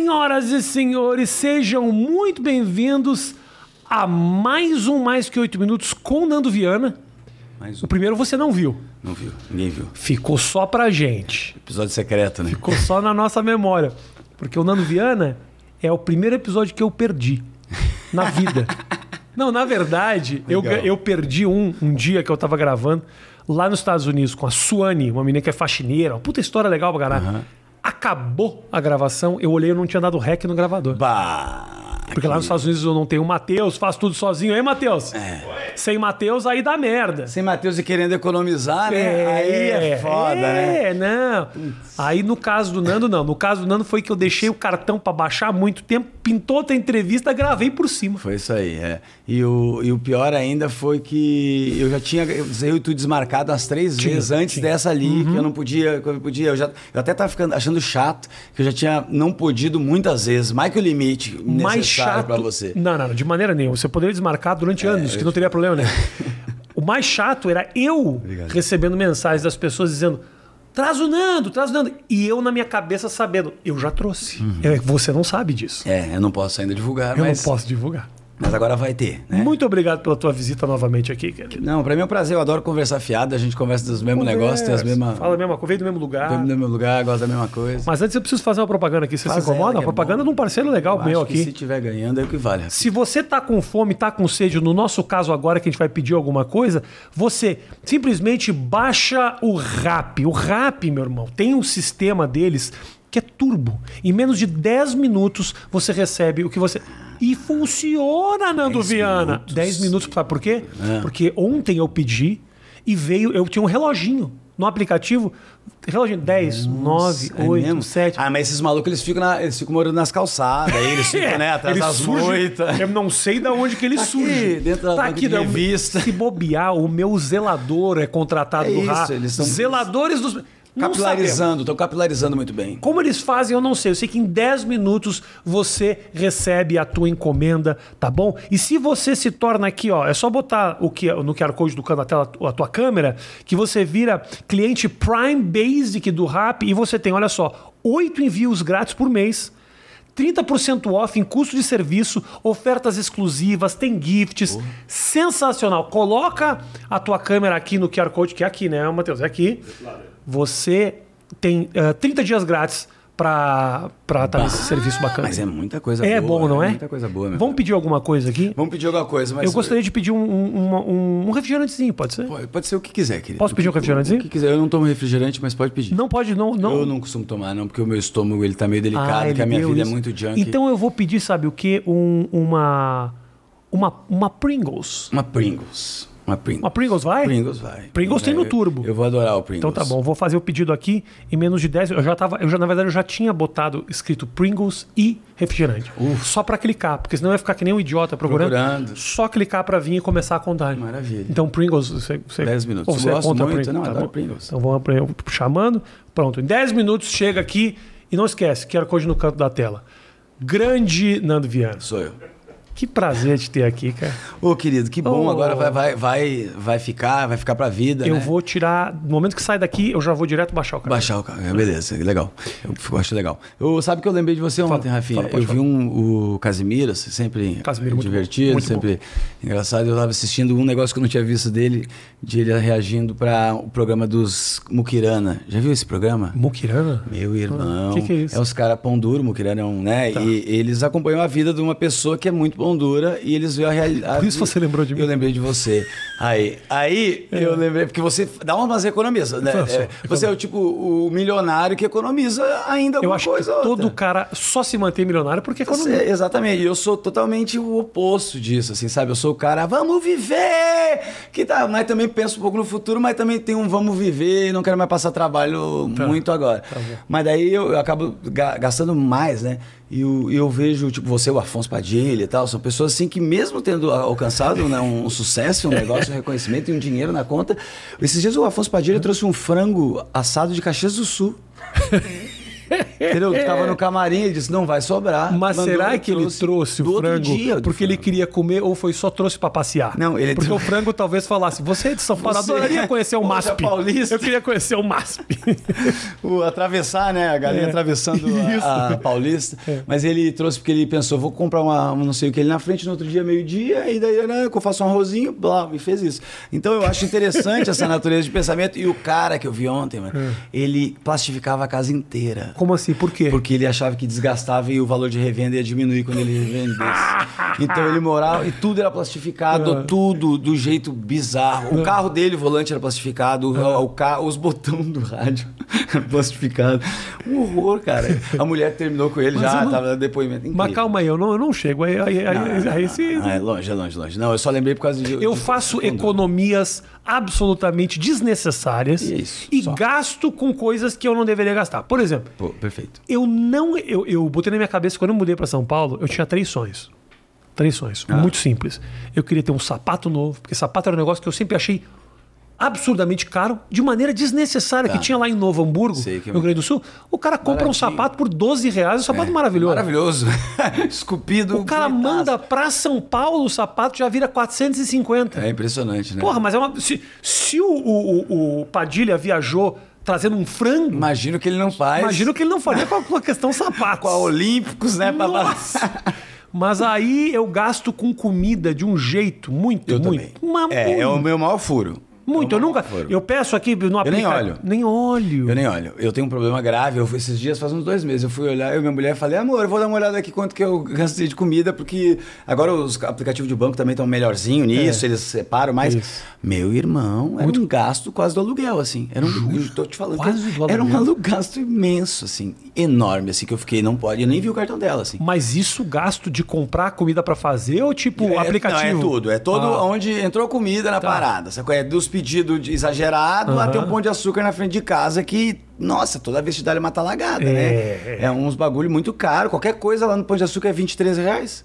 Senhoras e senhores, sejam muito bem-vindos a mais um Mais Que Oito Minutos com Nando Viana. Mais O um. primeiro você não viu, Não viu, ninguém viu. ficou só pra gente, Episódio secreto, né? ficou só na nossa memória. Porque o Nando Viana é o primeiro episódio que eu perdi na vida. Não, na verdade, eu, eu perdi um, um dia que eu tava gravando lá nos Estados Unidos com a Suane, uma menina que é faxineira, uma puta história legal pra caralho. Acabou a gravação, eu olhei e não tinha dado rec no gravador. Bah! Porque lá nos Estados Unidos eu não tenho o Matheus, faço tudo sozinho. Hein, Matheus? Sem Matheus, aí dá merda. Sem Matheus e querendo economizar, né? Aí é foda, né? É, não. Aí no caso do Nando, não. No caso do Nando foi que eu deixei o cartão pra baixar há muito tempo, pintou outra entrevista, gravei por cima. Foi isso aí, é. E o, e o pior ainda foi que eu já tinha eu e tu desmarcado umas três Tinha, vezes antes tinha. Uhum. dessa ali, que eu não podia, que eu podia. Eu, já, eu até tava ficando, achando chato, que eu já tinha não podido muitas vezes, mais que o limite mais chato. pra você. Não, não, de maneira nenhuma. Você poderia desmarcar durante anos, que não teria problema nenhum. o mais chato era eu Obrigado. recebendo mensagens das pessoas dizendo. Traz o Nando, traz o Nando. E eu na minha cabeça sabendo, eu já trouxe. É, você não sabe disso. É, eu não posso ainda divulgar, Eu mas, não posso divulgar. Mas agora vai ter, né? Muito obrigado pela tua visita novamente aqui, querido. Não, pra mim é um prazer, eu adoro conversar fiado, a gente conversa dos mesmos negócios, tem as mesmas. Fala a mesma coisa, veio do mesmo lugar. Vem no meu lugar, gosta da mesma coisa. Mas antes eu preciso fazer uma propaganda aqui. Você Faz se incomoda? ela, é propaganda de um parceiro legal Eu meu aqui. se tiver ganhando é o que vale. Se você tá com fome, tá com sede, no nosso caso agora que a gente vai pedir alguma coisa, você simplesmente baixa o Rap. O Rap, meu irmão, tem um sistema deles que é turbo. Em menos de 10 minutos você recebe o que você. E funciona, Nando 10 Viana. minutos. 10 minutos, sabe por quê? É. Porque ontem eu pedi e veio, eu tinha um reloginho no aplicativo. Reloginho 10, 9, É 8, mesmo? 7. Ah, mas esses malucos eles ficam, na- eles ficam morando nas calçadas, aí eles ficam, né, atrás das surge- moitas. Eu não sei de onde que ele Tá aqui, surge. dentro da banca de né? revista. Se bobear, o meu zelador é contratado É do isso, RA. eles são- Zeladores dos. Capilarizando, estão capilarizando muito bem. Como eles fazem, eu não sei. Eu sei que em 10 minutos você recebe a tua encomenda, tá bom? E se você se torna aqui, ó, é só botar o que no QR Code do canto da tela a tua câmera, que você vira cliente Prime Basic do Rap e você tem, olha só, oito envios grátis por mês. 30% off em custo de serviço, ofertas exclusivas, tem gifts. Sensacional. Coloca a tua câmera aqui no QR Code, que é aqui, né, Matheus? É aqui. Você tem eh, 30 dias grátis pra estar tá nesse serviço bacana. Mas é muita coisa É boa. bom, não é? Muita coisa boa, meu. Vamos pedir alguma coisa aqui? Vamos pedir alguma coisa, mas. Eu gostaria de pedir um, um, um- um refrigerantezinho, pode ser? Pode, pode ser o que quiser, querido. Posso pedir um refrigerantezinho? O que quiser. Eu não tomo refrigerante, mas pode pedir. Não pode, não. não. Eu não costumo tomar, não, porque o meu estômago ele tá meio delicado, Ah, que ele a minha vida isso. é muito junk. Então eu vou pedir, sabe o quê? Um- uma, uma, uma Pringles. Uma Pringles. Uma Pringles. Uma Pringles vai? Pringles vai. Pringles tem no turbo. Eu vou adorar o Pringles. Então tá bom, vou fazer o pedido aqui em menos de 10. Eu já tava, eu já na verdade eu já tinha botado escrito Pringles e refrigerante. Só pra clicar, porque senão eu ia ficar que nem um idiota procurando. Procurando. Só clicar pra vir e começar a contagem. Maravilha. Então Pringles, você, você 10 minutos. você Gosto muito, Pringles? não, Tá adoro bom. Pringles. Então vamos chamando. Pronto, em 10 minutos chega aqui e não esquece, QR Code no canto da tela. Grande Nando Viana. Sou eu. Que prazer te ter aqui, cara. Ô, querido, que bom. Agora vai, vai, vai, vai ficar, vai ficar pra vida, Eu né? vou tirar, no momento que sai daqui, eu já vou direto baixar o cara. Baixar o carro. É, Beleza, legal. Eu acho legal. Eu, sabe que eu lembrei de você ontem, Rafinha? fala, eu vi um, o Casimiro, sempre Casimiro, divertido, bom, muito sempre engraçado. Eu estava assistindo um negócio que eu não tinha visto dele, de ele reagindo para o programa dos Mukirana. Já viu esse programa? Mukirana? Meu irmão. Ah, que que é isso? Tá. os caras pão duro, Mukirana é um, né? E eles acompanham a vida de uma pessoa que é muito pão dura e eles veem a realidade. Por isso você lembrou de mim. É. Eu lembrei de você. Aí, aí eu lembrei, porque você dá umas economias, né? É, você é o tipo o milionário que economiza ainda Eu alguma acho que coisa. outra. todo cara só se mantém milionário porque Você- economia. exatamente, e eu sou totalmente o oposto disso, assim, sabe? Eu sou o cara, vamos viver! Que tá, mas também penso um pouco no futuro, mas também tem um vamos viver e não quero mais passar trabalho Tá. muito agora. mas daí eu, eu acabo ga- gastando mais, né? E eu, eu vejo, tipo, você, o Afonso Padilha e tal, são pessoas assim que mesmo tendo alcançado né, um sucesso, um negócio, um reconhecimento e um dinheiro na conta, esses dias o Afonso Padilha trouxe um frango assado de Caxias do Sul. Entendeu? Que tava no camarim, ele disse, não vai sobrar. Mas Mandou, será que ele trouxe o frango dia porque ele frango. queria comer ou foi só trouxe pra passear? Não, ele Porque o frango talvez falasse: Você é de São Paulo, Você adoraria conhecer o é MASP. paulista. Eu queria conhecer o MASP. O atravessar, né? A galinha É. atravessando a, a Paulista. Mas ele trouxe porque ele pensou, vou comprar uma, um não sei o que ali na frente no outro dia, meio-dia, e daí né, eu faço um arrozinho, blá, e fez isso. Então eu acho interessante essa natureza de pensamento. E o cara que eu vi ontem, mano, É. ele plastificava a casa inteira. Como assim? Por quê? Porque ele achava que desgastava e o valor de revenda ia diminuir quando ele revendesse. Então ele morava e tudo era plastificado, Ah. tudo do jeito bizarro. O carro dele, o volante era plastificado, o, o ca- os botões do rádio eram plastificados. Um horror, cara. A mulher terminou com ele Mas já, não- tava no depoimento. Incrível. Mas calma aí, eu não, eu não chego. Aí, aí, aí, Não, aí não, se- não, é longe, é longe, longe. Não, eu só lembrei por causa de. Eu de- faço de- economias absolutamente desnecessárias Isso, e só. gasto com coisas que eu não deveria gastar. Por exemplo, Pô, perfeito. eu não. Eu, eu botei na minha cabeça, quando eu mudei para São Paulo, eu tinha três sonhos. Três sonhos. Ah. Muito simples. Eu queria ter um sapato novo, porque sapato era um negócio que eu sempre achei absurdamente caro, de maneira desnecessária, Tá. que tinha lá em Novo Hamburgo, Sei que é no Rio Grande do Sul. O cara compra um sapato por 12 reais, um sapato maravilhoso. Maravilhoso. Esculpido. O cara bonitaço. manda pra São Paulo o sapato já vira 450. É impressionante, né? Porra, mas é uma. Se, se o, o, o- Padilha viajou trazendo um frango, Imagino que ele não faz. imagino que ele não faria com a, questão sapatos. com a Olímpicos, né? Nossa! Mas aí eu gasto com comida de um jeito muito, Eu muito. também. Uma- É, é o meu maior furo. Muito, É eu o meu nunca. furo. Eu peço aqui no nem aplicativo. olho. Nem olho. Eu nem olho. Eu tenho um problema grave. Eu fui esses dias, faz uns dois meses, eu fui olhar, eu e minha mulher falei, amor, eu vou dar uma olhada aqui quanto que eu gastei de comida, porque agora os aplicativos de banco também estão melhorzinho nisso, eles separam mais. É. Isso. Meu irmão, era um gasto quase do aluguel, assim. Era um, eu tô te falando. Quase do Era um aluguel. gasto imenso, assim, enorme, assim, que eu fiquei, não pode. Eu nem vi o cartão dela, assim. Mas isso gasto de comprar comida pra fazer ou tipo É, aplicativo? Não, é tudo. É todo Ah. onde entrou comida na Tá. parada. Sacou? É dos pedidos de exagerado Aham. até um pão de açúcar na frente de casa que, nossa, toda vez te dá uma talagada, É, né? é. É uns bagulho muito caro. Qualquer coisa lá no pão de açúcar é 23 reais.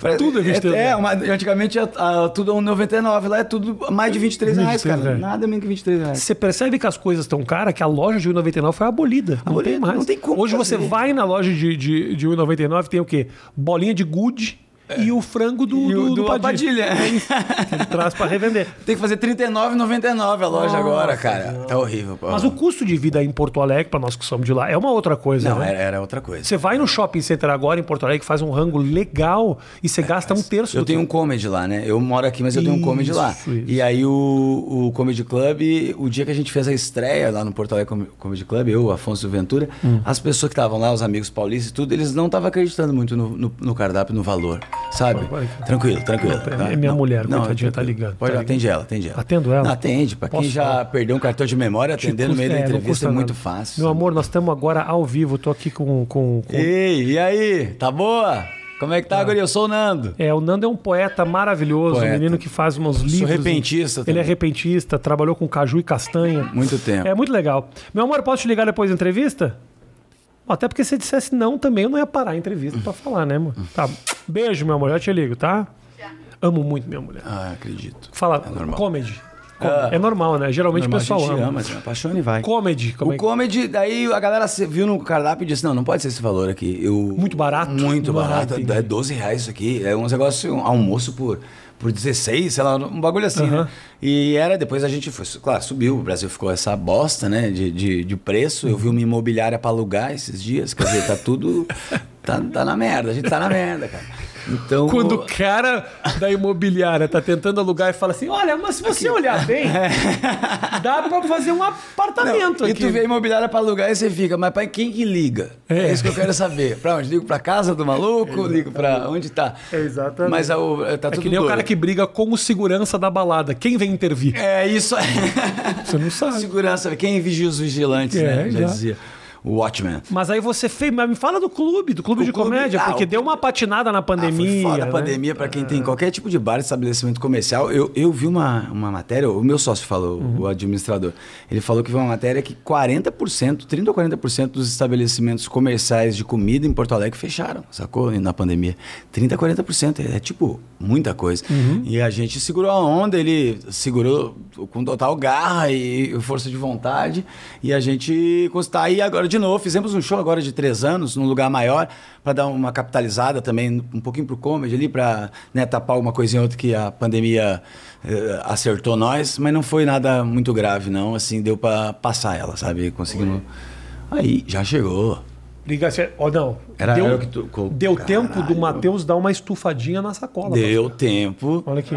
Parece- Tudo é 23 É, reais. uma- antigamente é, ah, tudo é 1,99. Lá é tudo mais de 23 reais, 23 cara. reais. Nada menos que 23 reais. Você percebe que as coisas estão caras, que a loja de 1,99 foi abolida. Não Abolida, tem mais. não tem como Hoje você fazer. vai na loja de, de, de 1,99 tem o quê? Bolinha de gude e o frango do, E o do, do Padilha. Padilha. É ele traz pra revender. Tem que fazer R$39,99 a loja Nossa, agora, cara. É horrível. pô. Mas o custo de vida em Porto Alegre, pra nós que somos de lá, é uma outra coisa. Não, né? era, era outra coisa. Você vai no shopping center agora em Porto Alegre, faz um rango legal e você gasta um terço Eu do tenho que- um comedy lá, né? Eu moro aqui, mas eu tenho um comedy lá. Isso. E aí o, o Comedy Club, o dia que a gente fez a estreia lá no Porto Alegre Com- Comedy Club, eu, Afonso Ventura, Hum. as pessoas que estavam lá, os amigos paulistas e tudo, eles não estavam acreditando muito no, no, no cardápio, no valor, sabe? Vai, vai. Tranquilo, tranquilo. É tá? minha mulher, coitadinha, tá ligando, Pode, tá atende ela, atende ela. Atendo ela? Não, atende. Pra quem já falar? perdeu um cartão de memória, atender no meio da É, não entrevista é muito nada. fácil. Meu amor, nós estamos agora ao vivo. Tô aqui com. com, com- Ei, e aí? Tá boa? Como é que tá, guri? Eu sou o Nando. É, o Nando é um poeta maravilhoso, Poeta. um menino que faz uns livros. repentista Ele também. é repentista, trabalhou com caju e castanha. Muito tempo. É muito legal. Meu amor, posso te ligar depois da entrevista? Até porque se dissesse não também, eu não ia parar a entrevista pra falar, né, amor? Tá. Beijo, meu amor. Já te ligo, tá? Amo muito minha mulher. Ah, acredito. Fala, É normal. comedy. Ah. É normal, né? Geralmente Normal, o pessoal a gente ama. ama, se apaixona e vai. Comedy, como o é que... comedy, daí a galera viu no cardápio e disse: não, não pode ser esse valor aqui. Eu, Muito barato? Muito barato. entendi. É 12 reais isso aqui. É uns negócios, um almoço por, por 16, sei lá, um bagulho assim, Aham. né? E era, depois a gente foi, claro, subiu, o Brasil ficou essa bosta, né, de, de, de preço. Eu vi uma imobiliária pra alugar esses dias, quer dizer, tá tudo. tá, tá na merda, a gente tá na merda, cara. Então. Quando o cara da imobiliária tá tentando alugar e fala assim: olha, mas se você olhar bem, dá pra fazer um apartamento Não, e aqui. tu vê a imobiliária pra alugar e você fica, mas pra quem que liga? É. É. isso que eu quero saber. Pra onde? Ligo pra casa do maluco? Ligo pra onde tá? Exatamente. Mas a, o- tá É tudo que nem o doido. cara que briga com o segurança da balada. Quem vem intervir? É isso aí. Você não sabe. Segurança. Quem vigia os vigilantes, É, né? Já já. dizia. O Watchman. Mas aí você fez. Mas me fala do clube, do clube O de clube- comédia, ah, porque o- deu uma patinada na pandemia. Ah, foi foda a né? pandemia pra quem tem qualquer tipo de bar, estabelecimento comercial. Eu, eu vi uma, uma matéria, o meu sócio falou, Uhum. o administrador. Ele falou que viu uma matéria que 40%, 30 ou 40% dos estabelecimentos comerciais de comida em Porto Alegre fecharam, sacou? Na pandemia. 30 a 40%. É, é tipo muita coisa. Uhum. E a gente segurou a onda, ele segurou com total garra e força de vontade. E a gente está aí agora de novo, fizemos um show agora de três anos, num lugar maior, para dar uma capitalizada também, um pouquinho pro comedy ali, para né, tapar alguma coisinha ou outra que a pandemia eh, acertou nós, mas não foi nada muito grave, não. Assim, deu para passar ela, sabe? Conseguimos. Aí, já chegou. Liga, cê- ó, não. Era- deu que tu- co- deu Caralho. tempo do Matheus dar uma estufadinha na sacola. Deu tempo. Olha aqui.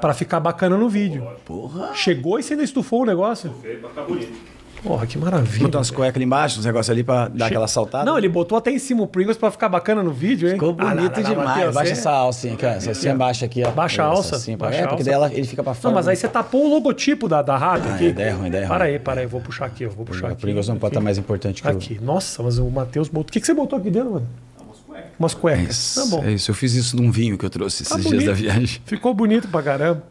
Pra ficar bacana no vídeo. Porra. Chegou e você ainda estufou o negócio? Pra ficar bonito. Porra, que maravilha. Botou umas cuecas ali embaixo, uns negócios ali pra dar aquela saltada. Não, ele botou até em cima o Pringles pra ficar bacana no vídeo, hein? Ficou Ah, não, bonito não, não, demais. Baixa essa alça aqui, ó. Essa assim baixa aqui, ó. Baixa a alça, Assim, baixa é, a porque alça. daí ela, ele fica pra fora. Não, mas aí você tapou o logotipo da, da rádio Ah, aqui. é, ideia ruim, ideia Para ruim. aí, para aí, vou puxar aqui, eu vou puxar O aqui. Pringles não pode estar mais importante que o... Aqui. Nossa, mas o Matheus botou. O que, que você botou aqui dentro, mano? Umas cuecas. Tá bom. É isso, eu fiz isso num vinho que eu trouxe esses Tá dias bonito. da viagem. Ficou bonito pra caramba.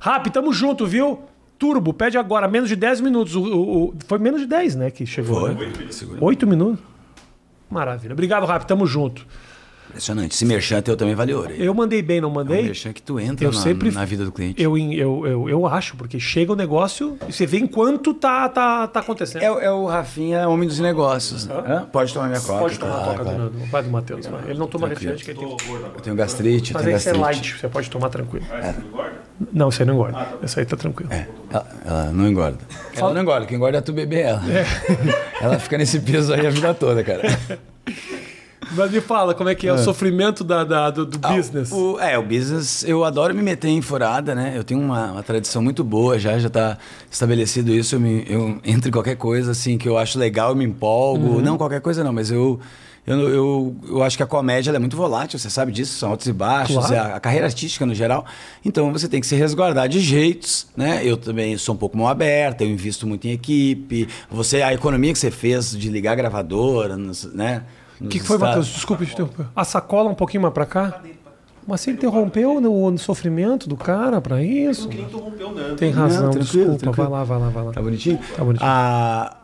Rap, tamo junto, viu? Turbo, pede agora, menos de 10 minutos. O, o- foi menos de 10, né, que chegou. Foi. né? 8 minutos? Maravilha. Obrigado, Rap, tamo junto. Impressionante. Esse merchan teu também vale ouro. hein? Eu mandei bem, não É um mandei? merchan que tu entra Eu na, sempre- na vida do cliente. Eu, eu, eu, eu acho, porque chega o negócio e você vê enquanto tá, tá, tá acontecendo. É, o- é o Rafinha, homem dos negócios. Hã? Pode tomar minha coca. Pode tomar a claro, toca claro. do, vai do Matheus. Ele não toma Tranquilo. refrigerante, que ele tem Eu tenho gastrite, eu Mas tenho esse é gastrite. light, você pode tomar tranquilo. Ah, você não engorda? Não, esse aí não engorda. Esse aí tá tranquilo. É, ela, ela não engorda. Ela não engorda, quem engorda é tu beber ela. ela fica nesse peso aí a vida toda, cara. Mas me fala, como é que é, o sofrimento da, da- do, do business? O, é, o business, eu adoro me meter em furada, né? Eu tenho uma, uma tradição muito boa já, já tá estabelecido isso. Eu, me, eu entro em qualquer coisa, assim, que eu acho legal, eu me empolgo. Uhum. Não qualquer coisa não, mas eu... Eu, eu, eu acho que a comédia ela é muito volátil, você sabe disso, são altos e baixos, Claro. é a, a carreira artística no geral. Então você tem que se resguardar de jeitos, né? Eu também sou um pouco mão aberta, eu invisto muito em equipe. Você, a economia que você fez de ligar a gravadora, né? O que, que foi, Matheus? Desculpa te interromper. A sacola um pouquinho mais pra cá? Mas você interrompeu no, no sofrimento do cara pra isso? Quem interrompeu o Nando? Tem razão, Não, tranquilo, desculpa. tranquilo. Vai lá, vai lá, vai lá. Tá bonitinho? Tá bonitinho. Ah,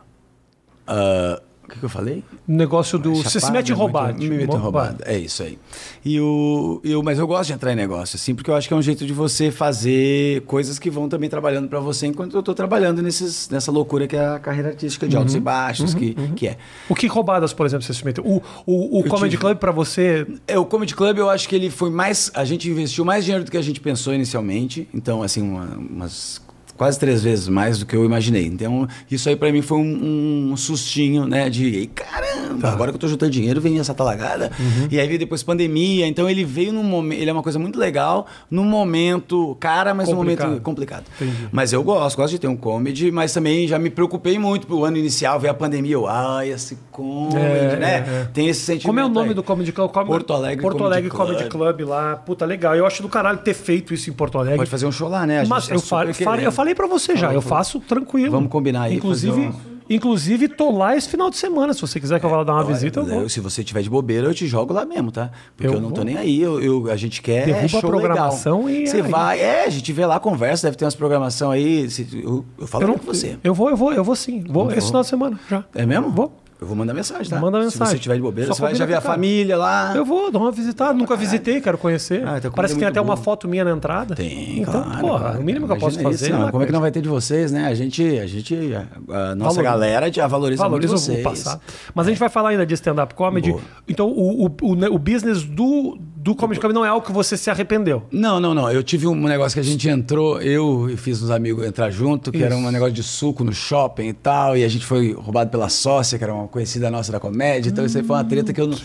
ah, o que, que eu falei? O negócio do. Você se Chapada, mete em muito- roubado. Me meto em roubado. É isso aí. E o, eu, mas eu gosto de entrar em negócio, assim, porque eu acho que é um jeito de você fazer coisas que vão também trabalhando para você enquanto eu tô trabalhando nesses, nessa loucura que é a carreira artística de altos e baixos, que, que é. O que roubadas, por exemplo, você se meteu? O, o, o Comedy tive- Club pra você. É, o Comedy Club eu acho que ele foi mais. A gente investiu mais dinheiro do que a gente pensou inicialmente. Então, assim, uma- umas quase três vezes mais do que eu imaginei. Então, isso aí pra mim foi um, um sustinho, né? De "Ei, caramba, agora que eu tô juntando dinheiro, vem essa talagada. E aí veio depois pandemia. Então ele veio num momento. Ele é uma coisa muito legal, num momento cara, mas num momento complicado. Entendi. Mas eu gosto, gosto de ter um comedy, mas também já me preocupei muito pro ano inicial, ver a pandemia. Eu, ai, esse comedy, É, né? é, é. Tem esse sentimento. Como é o nome aí. do Comedy Club? Como- Porto Alegre Porto Comedy Alegre Comedy Club. Club lá. Puta, legal. Eu acho do caralho ter feito isso em Porto Alegre. Pode fazer um show lá, né? Mas tá eu, falei, eu falei pra você já, eu faço tranquilo. Vamos combinar aí, Inclusive, inclusive tô lá esse final de semana. Se você quiser que eu vá lá dar uma Olha, visita, eu vou. eu- se você tiver de bobeira, eu te jogo lá mesmo, tá? Porque Eu eu, não tô vou. nem aí. Eu, eu- a gente quer Derruba a show programação legal. e Você aí. vai, é, a gente vê lá, conversa, deve ter umas programação aí. eu, eu falo Eu não, com você. Eu vou, eu vou, eu vou sim. Vou Vamos, esse vou. final de semana já. É mesmo? Vou. Eu vou mandar mensagem, tá? Manda Se mensagem. você tiver de bobeira, Só você vai já ver a cara. família lá. Eu vou dar uma visitada, nunca visitei, quero conhecer. Ah, então Parece que tem é até muito uma foto minha na entrada. Tem, então, claro. porra, cara. o mínimo que eu posso fazer. isso, não, é como é que não vai ter de vocês, né? A gente, a gente, a, nossa Valoriza. galera já valoriza, Valoriza muito o vocês. Mas a gente vai falar ainda de stand-up comedy. Boa. Então, o, o, o, o business do, do comedy club não é algo que você se arrependeu. Não, não, não. Eu tive um negócio que a gente entrou, eu e fiz uns amigos entrar junto, que era Isso. um negócio de suco no shopping e tal, e a gente foi roubado pela sócia, que era uma conhecida nossa da comédia. Então isso aí foi uma treta que eu não.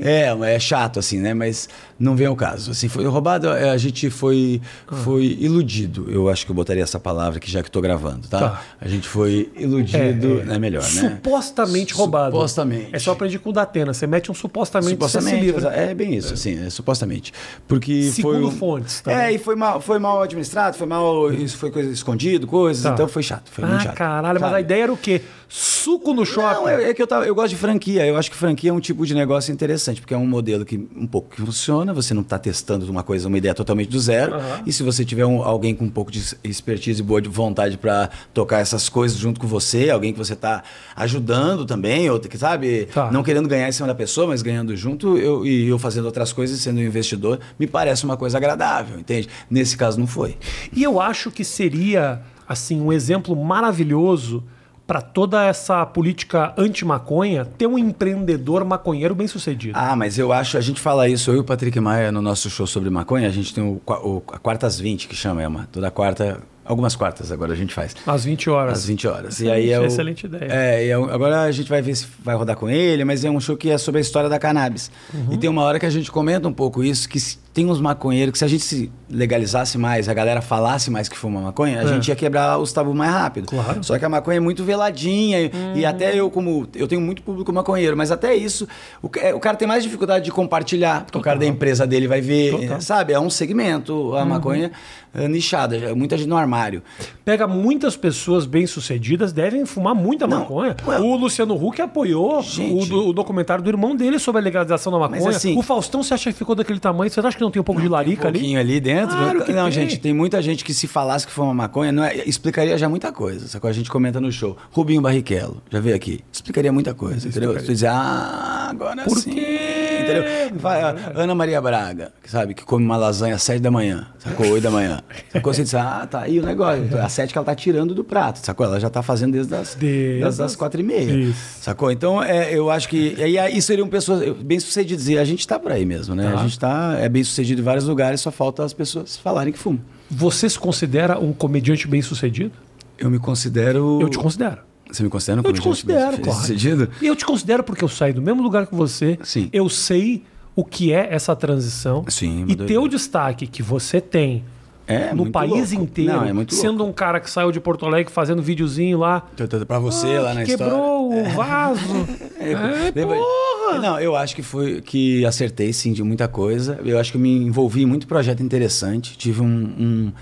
É, é chato, assim, né? Mas não vem ao caso. Assim, foi roubado, é, a gente foi, Ah. foi iludido. Eu acho que eu botaria essa palavra aqui já que tô gravando, tá? Tá. A gente foi iludido, É, é. é, melhor, né? Supostamente roubado. Supostamente. É só aprendi com o Datena. Você mete um supostamente, você se Supostamente, livra. é bem isso, assim, é, supostamente. Porque Segundo foi fontes, tá? É, e foi mal, foi mal administrado, foi mal, isso foi coisa escondido, coisas, Tá. então foi chato, foi muito Ah, chato. caralho, mas sabe? a ideia era o quê? Suco no shopping. Não, é, é que eu, tava, eu gosto de franquia. Eu acho que franquia é um tipo de negócio interessante, porque é um modelo que um pouco que funciona, você não está testando uma coisa, uma ideia totalmente do zero. Aham. E se você tiver um- alguém com um pouco de expertise e boa de vontade para tocar essas coisas junto com você, alguém que você está ajudando também, ou que sabe, Tá. não querendo ganhar em cima da pessoa, mas ganhando junto, eu, e eu fazendo outras coisas, sendo um investidor, me parece uma coisa agradável, entende? Nesse caso não foi. E eu acho que seria assim um exemplo maravilhoso para toda essa política anti-maconha ter um empreendedor maconheiro bem sucedido? Ah, mas eu acho, a gente fala isso, eu e o Patrick Maia, no nosso show sobre maconha, a gente tem o, o a Quartas 20, que chama, é uma, toda quarta, algumas quartas agora a gente faz. Às 20 horas. Às 20 horas. e Excelente, aí é o, excelente ideia. É, e é o- agora a gente vai ver se vai rodar com ele, mas é um show que é sobre a história da cannabis. Uhum. E tem uma hora que a gente comenta um pouco isso, que se- tem uns maconheiros que se a gente se legalizasse mais, a galera falasse mais que fuma maconha, a É. gente ia quebrar os tabus mais rápido. Claro. Só que a maconha é muito veladinha e- e Uhum. até eu como eu tenho muito público maconheiro, mas até isso o, é, o cara tem mais dificuldade de compartilhar, porque o cara da empresa dele vai ver, Total. Uhum. sabe? É um segmento a maconha é, nichada, muita gente no armário. Pega muitas pessoas bem-sucedidas, devem fumar muita Não, maconha. ué. O Luciano Huck apoiou Gente. o, o documentário do irmão dele sobre a legalização da maconha. assim- o Faustão, você acha que ficou daquele tamanho? Você acha que não tem um pouco de larica um ali? pouquinho ali dentro. Claro que não, tem. gente, tem muita gente que se falasse que foi uma maconha, não é- explicaria já muita coisa. Só que a gente comenta no show. Rubinho Barrichello, já veio aqui. Explicaria muita coisa, entendeu? Tu dizer, ah, agora Por sim. quê? Entendeu? Vai, a Ana Maria Braga, que sabe, que come uma lasanha às sete da manhã, sacou? Oito da manhã. Sacou? Você diz, ah, tá aí o negócio. Às sete que ela tá tirando do prato, sacou? Ela já tá fazendo desde as, Desde das, das as- quatro e meia. Isso. Sacou? Então, é, eu acho que. E aí, isso seriam pessoas bem-sucedidas. E a gente tá por aí mesmo, né? Tá. A gente tá é bem-sucedido em vários lugares, só falta as pessoas falarem que fumam. Você se considera um comediante bem-sucedido? Eu me considero. Eu te considero. Você me considera um Eu te considero, claro. E eu te considero porque eu saí do mesmo lugar que você. Sim. Eu sei o que é essa transição. Sim, uma E ter o destaque que você tem É, no país louco. inteiro, Não, é muito sendo louco. um cara que saiu de Porto Alegre fazendo videozinho lá. Pra você Ah, lá que na quebrou o vaso. história. é, Lembra- porra! Não, eu acho que foi que acertei sim de muita coisa. Eu acho que me envolvi em muito projeto interessante. Tive um, um,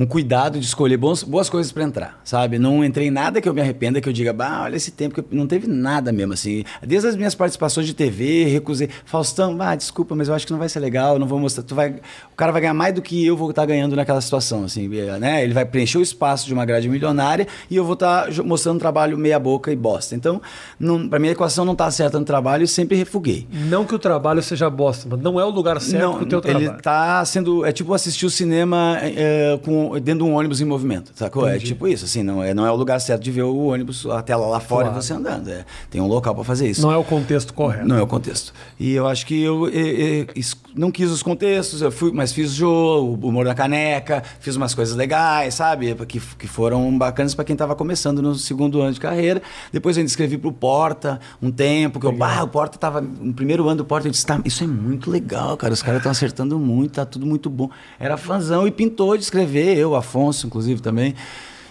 um cuidado de escolher bons, boas coisas para entrar, sabe? Não entrei em nada que eu me arrependa, que eu diga, bah, olha esse tempo que eu- não teve nada mesmo assim. Desde as minhas participações de TV, recusei. Faustão, ah, desculpa, mas eu acho que não vai ser legal, não vou mostrar. Tu vai, o cara vai ganhar mais do que eu vou estar ganhando naquela situação, assim, né? Ele vai preencher o espaço de uma grade milionária e eu vou estar jo- mostrando um trabalho meia boca e bosta. Então, não, para mim a equação não tá certa no trabalho e sempre refuguei. Não que o trabalho seja bosta, mas não é o lugar certo pro teu trabalho. Ele tá sendo. É tipo assistir o cinema é, com, dentro de um ônibus em movimento, sacou? É Entendi. tipo isso, assim, não é, não é o lugar certo de ver o ônibus, a tela lá fora Claro. e você andando. é. tem um local para fazer isso. Não é o contexto correto. Não é o contexto. E eu acho que eu, eh, es- não quis os contextos, eu fui, mas fiz o jogo, o humor da caneca, fiz umas coisas legais, sabe? Que, que foram bacanas para quem estava começando no segundo ano de carreira. Depois eu ainda escrevi pro Porta um tempo, que eu, o Porta tava. No primeiro ano do Porta, eu disse, tá, isso é muito legal, cara. Os caras estão acertando muito, tá tudo muito bom. Era fãzão e pintou de escrever, eu, Afonso, inclusive, também.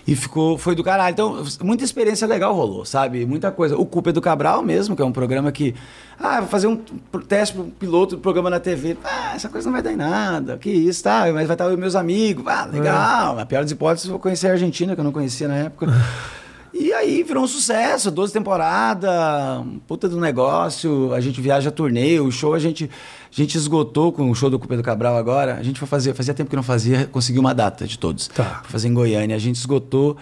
E ficou, foi do caralho. Então, muita experiência legal rolou, sabe? Muita coisa. O Culpa é do Cabral mesmo, que é um programa que. Ah, vou fazer um teste pro piloto do programa na TV. Ah, essa coisa não vai dar em nada. Que isso, tá? Mas vai estar eu meus amigos. Ah, legal. Na pior das hipóteses, vou conhecer a Argentina, que eu não conhecia na época. E aí virou um sucesso, 12 temporadas, puta do negócio, a gente viaja turnê, o show a gente, a gente esgotou com o show do do Cabral agora, a gente foi fazer, fazia tempo que não fazia, conseguiu uma data de todos. Tá. Pra fazer em Goiânia, a gente esgotou,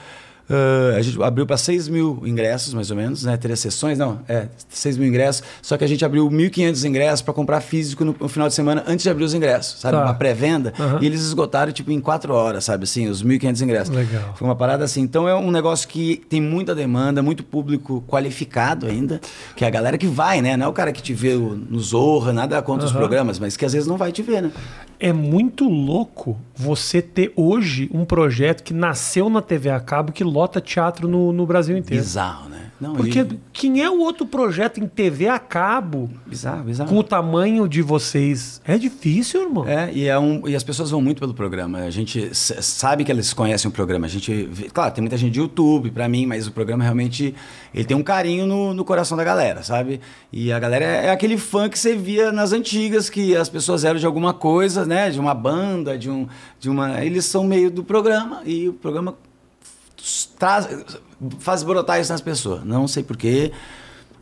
ah, a gente abriu para 6 mil ingressos, mais ou menos, né? Três sessões, não, é, 6 mil ingressos, só que a gente abriu 1.500 ingressos para comprar físico no, no final de semana, antes de abrir os ingressos, sabe? Tá. Uma pré-venda, Aham. e eles esgotaram, tipo, em 4 horas, sabe, assim, os 1.500 ingressos. Legal. Foi uma parada assim. Então é um negócio que tem muita demanda, muito público qualificado ainda, que é a galera que vai, né? Não é o cara que te vê no Zorra, nada contra os Aham. programas, mas que às vezes não vai te ver, né? É muito louco você ter hoje um projeto que nasceu na TV a cabo que lota teatro no, no Brasil inteiro. Bizarro, né? Não, Porque e- quem é o outro projeto em TV a cabo Bizarro, bizarro. com o tamanho de vocês? É difícil, irmão. É, e, é um, e as pessoas vão muito pelo programa. A gente sabe que eles conhecem o programa. A gente, claro, tem muita gente de YouTube pra mim, mas o programa realmente ele tem um carinho no, no coração da galera, sabe? E a galera é, é aquele fã que você via nas antigas, que as pessoas eram de alguma coisa, né? De uma banda, de um, de uma. Eles são meio do programa e o programa traz, faz brotar isso nas pessoas. Não sei porquê.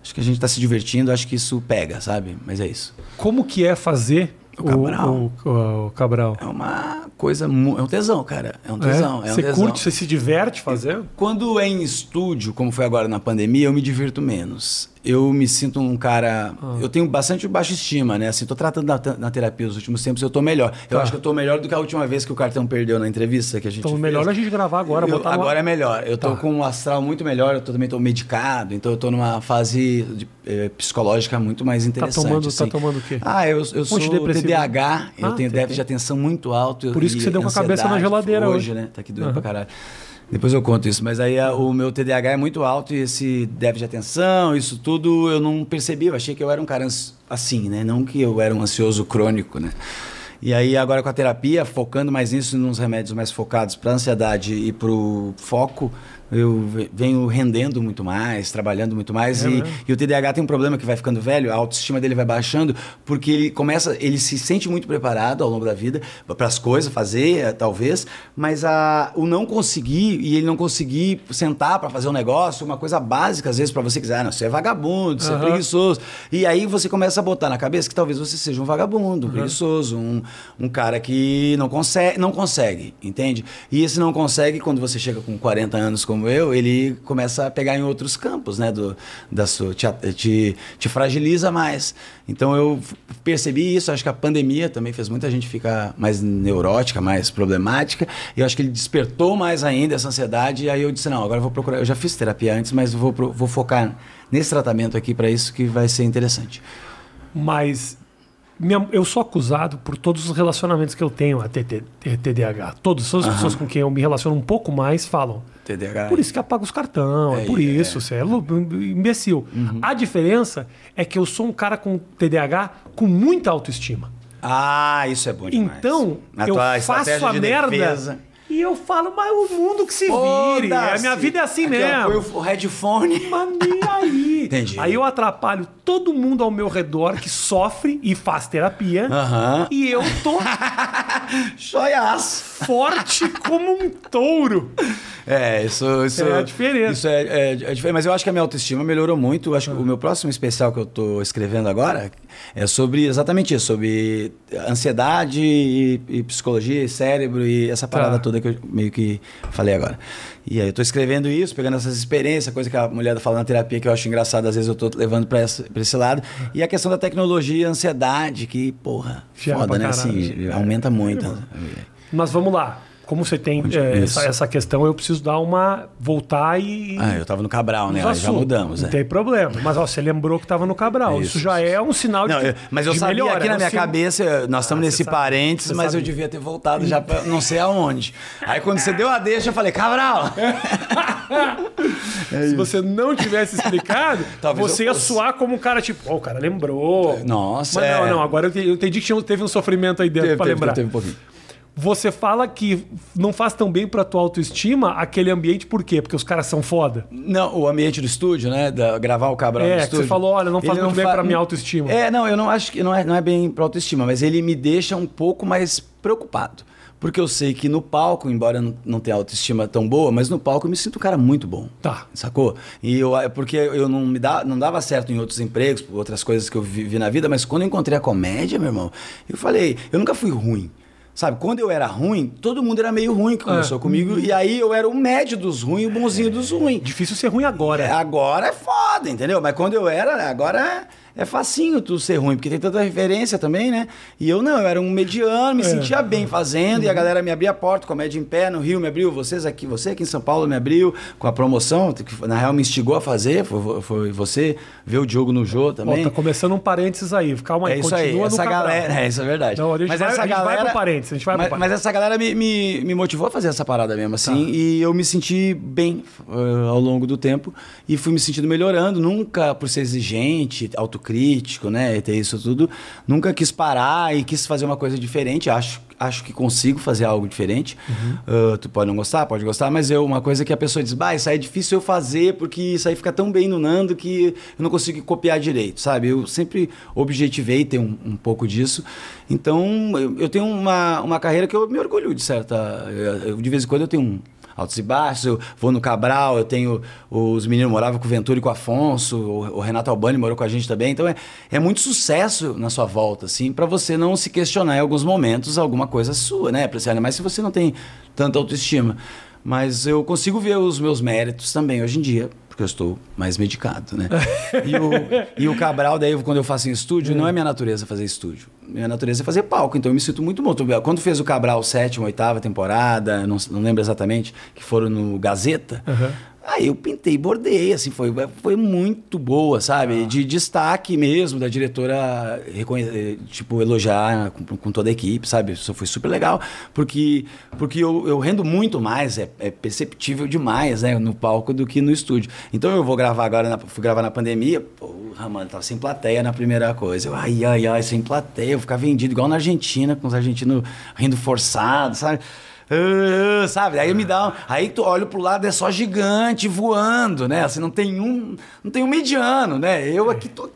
Acho que a gente tá se divertindo, acho que isso pega, sabe? Mas é isso. Como que é fazer O Cabral. O, o- o Cabral? É uma coisa. É um tesão, cara. É um É? tesão. É, um você tesão. curte, você se diverte fazendo? Quando é em estúdio, como foi agora na pandemia, eu me divirto menos. Eu me sinto um cara. Ah. Eu tenho bastante baixa estima, né? Assim, tô tratando na, na terapia os últimos tempos, eu tô melhor. Eu Tá. acho que eu tô melhor do que a última vez que o cartão perdeu na entrevista que a gente Então, fez. melhor a gente gravar agora, Eu- botar no agora ar. é melhor. Eu tô Tá. com um astral muito melhor, eu tô- também tô medicado, então eu tô numa fase de, eh, psicológica muito mais interessante. tomando- tá assim. tomando o quê? Ah, eu, eu sou Antidepressivo. TDAH, eu Ah, tenho TDAH. déficit de atenção muito alto. Por isso que você deu com a cabeça na geladeira hoje. né? Tá aqui doendo Aham. pra caralho. Depois eu conto isso, mas aí a- o meu TDAH é muito alto e esse déficit de atenção, isso tudo eu não percebi. Eu achei que eu era um cara assim, né? Não que eu era um ansioso crônico, né? E aí agora com a terapia, focando mais nisso, nos remédios mais focados para ansiedade e para o foco, eu ve- venho rendendo muito mais, trabalhando muito mais É e, mesmo? e o TDAH tem um problema que vai ficando velho, a autoestima dele vai baixando, porque ele começa, ele se sente muito preparado ao longo da vida para as coisas, fazer, eh, talvez, mas a, o não conseguir e ele não conseguir sentar para fazer um negócio, uma coisa básica, às vezes, para você quiser, ah, não, você é vagabundo, você Aham. é preguiçoso. E aí você começa a botar na cabeça que talvez você seja um vagabundo, um preguiçoso, um, um cara que não consegue, não consegue, entende? E esse não consegue, quando você chega com 40 anos como eu, ele começa a pegar em outros campos, né? Do, da sua, te, te, te fragiliza mais. Então eu percebi isso, acho que a pandemia também fez muita gente ficar mais neurótica, mais problemática. E eu acho que ele despertou mais ainda essa ansiedade. E aí eu disse, não, agora eu vou procurar. Eu já fiz terapia antes, mas vou, vou focar nesse tratamento aqui para isso que vai ser interessante. Mas minha- eu sou acusado por todos os relacionamentos que eu tenho a TDAH. Todas as pessoas com quem eu me relaciono um pouco mais falam. TDAH. Por isso que apaga os cartão, é, É, por é. isso, você é imbecil. A diferença é que eu sou um cara com TDAH com muita autoestima. Ah, isso é bom demais. Então, Na eu faço a de merda defesa. E eu falo, mas o mundo que se vire. A minha vida é assim Aqui, mesmo. Põe o headphone. Mas nem aí. Entendi. Aí eu atrapalho todo mundo ao meu redor que sofre e faz terapia. E eu tô Joias. forte como um touro. É, isso, isso É a diferença. Isso é, é, é diferente. Mas eu acho que a minha autoestima melhorou muito. Eu acho que o meu próximo especial que eu tô escrevendo agora é sobre exatamente isso, sobre ansiedade e, e psicologia e cérebro e essa parada Tá. toda que eu meio que falei agora. E aí eu tô escrevendo isso, pegando essas experiências, coisa que a mulher fala na terapia que eu acho engraçado, às vezes eu tô levando pra, essa, pra esse lado. E a questão da tecnologia e ansiedade, que, porra, Gera foda, né? caralho. Assim, aumenta muito. Mas vamos lá. Como você tem é, isso. essa, essa questão, eu preciso dar uma. voltar e. Ah, eu tava no Cabral, né? Aí já mudamos, Não é. tem problema. Mas ó, você lembrou que estava no Cabral. Isso, Isso, já isso. é um sinal Não, de. eu- mas eu de sabia melhora, aqui é na um minha cabeça, nós estamos Ah, nesse sabe, parênteses, mas eu devia ter voltado já pra não sei aonde. Aí quando você deu a deixa, eu falei, Cabral! Se você não tivesse explicado, você ia soar como um cara tipo, ó, o cara lembrou. Nossa, Mas não, é. não, agora eu entendi, que teve um sofrimento aí dentro teve, lembrar. teve um pouquinho. Você fala que não faz tão bem pra tua autoestima aquele ambiente, por quê? Porque os caras são foda. Não, o ambiente do estúdio, né? Da, gravar o Cabral É, no estúdio. você falou, olha, não faz ele muito bem fa- pra minha autoestima. É, não, eu não acho que não é, não é bem pra autoestima, mas ele me deixa um pouco mais preocupado. Porque eu sei que no palco, embora eu não, não tenha autoestima tão boa, mas no palco eu me sinto um cara muito bom. Tá. Sacou? E eu, é porque eu não me dá, não dava certo em outros empregos, por outras coisas que eu vivi na vida, mas quando eu encontrei a comédia, meu irmão, eu falei, eu nunca fui ruim. Sabe, quando eu era ruim, todo mundo era meio ruim que começou É. comigo, e aí eu era o médio dos ruins, o bonzinho dos ruins. Difícil ser ruim agora. É, agora é foda, entendeu? Mas quando eu era, agora é, é facinho tu ser ruim, porque tem tanta referência também, né? E eu não, eu era um mediano, me É. sentia bem fazendo, e a galera me abria a porta, comédia em pé, no Rio me abriu, vocês aqui, você aqui em São Paulo me abriu com a promoção, que na real me instigou a fazer, foi, foi você, ver o Diogo no Jô Ó, também. tá começando um parênteses aí. Calma aí, É isso continua aí, essa Cabral. galera. É, isso é verdade. Não, a gente vai- a gente vai pro parênteses, a gente vai mas, parênteses. mas essa galera me, me, me motivou a fazer essa parada mesmo, assim. Tá. E eu me senti bem uh, ao longo do tempo. E fui me sentindo melhorando. Nunca por ser exigente, autocrítico, né? E ter isso tudo. Nunca quis parar e quis fazer uma coisa diferente. Acho, acho que consigo fazer algo diferente. Uhum. Uh, tu pode não gostar, pode gostar, mas eu, uma coisa que a pessoa diz, bah, isso aí é difícil eu fazer, porque isso aí fica tão bem no Nando que eu não consigo copiar direito, sabe? Eu sempre objetivei ter um, um pouco disso. Então, eu, eu tenho uma, uma carreira que eu me orgulho de certa. eu- eu- de vez em quando eu tenho um altos e baixos, eu vou no Cabral, eu tenho. Os meninos moravam com o Ventura e com o Afonso, o, o Renato Albani morou com a gente também. Então é, é muito sucesso na sua volta, assim, para você não se questionar em alguns momentos alguma coisa sua, né? Ainda mais se você não tem tanta autoestima. Mas eu consigo ver os meus méritos também hoje em dia, porque eu estou mais medicado, né? e, o, e o Cabral, daí, quando eu faço em estúdio, não é minha natureza fazer estúdio. Minha natureza é fazer palco, então eu me sinto muito bom. Quando fez o Cabral sétima, oitava temporada, não, não lembro exatamente, que foram no Gazeta, Aí eu pintei, bordei, assim, foi, foi muito boa, sabe? Ah. De destaque mesmo, da diretora reconhe- tipo, elogiar com, com toda a equipe, sabe? Isso foi super legal, porque, porque eu, eu rendo muito mais, é, é perceptível demais, né, no palco do que no estúdio. Então eu vou gravar agora, na- fui gravar na pandemia, porra, mano, tava sem plateia na primeira coisa. Eu, ai, ai, ai, sem plateia, eu ficar vendido igual na Argentina, com os argentinos rindo forçado, sabe? Sabe? Aí me dá. um- Aí tu olha pro lado, é só gigante voando, né? Assim, não tem um. Não tem um mediano, né? Eu aqui tô.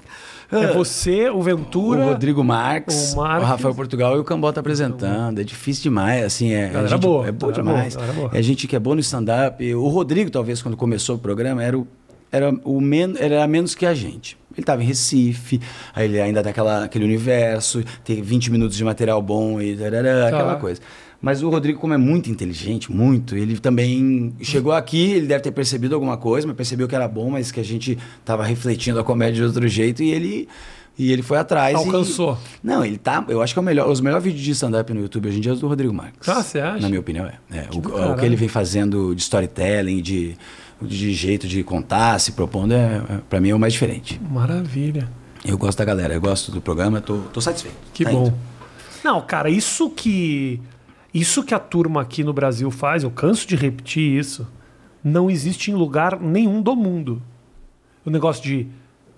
É você, o Ventura. o Rodrigo Marques, o o, Marques. Rafael Portugal e o Cambota apresentando. É difícil demais, assim, é, Galera a gente, boa, é boa galera boa, demais. galera boa. É gente que é boa no stand-up. O Rodrigo, talvez, quando começou o programa, era o, era o men era menos que a gente. Ele estava em Recife, aí ele ainda tem aquela, aquele universo, tem 20 minutos de material bom e tarará, aquela Tá. coisa. Mas o Rodrigo, como é muito inteligente, muito, ele também chegou aqui, ele deve ter percebido alguma coisa, mas percebeu que era bom, mas que a gente estava refletindo a comédia de outro jeito e ele, e ele foi atrás. e- Alcançou. não, ele tá. Eu acho que é o melhor, os melhores vídeos de stand-up no YouTube hoje em dia é os do Rodrigo Marques. Ah, você acha? Na minha opinião, é. É, o, do o que ele vem fazendo de storytelling, de, de jeito de contar, se propondo, é, é, pra mim é o mais diferente. Maravilha. Eu gosto da galera, eu gosto do programa, tô, tô satisfeito. Que Tá bom. indo. Não, cara, isso que. Isso que a turma aqui no Brasil faz, eu canso de repetir isso, não existe em lugar nenhum do mundo. O negócio de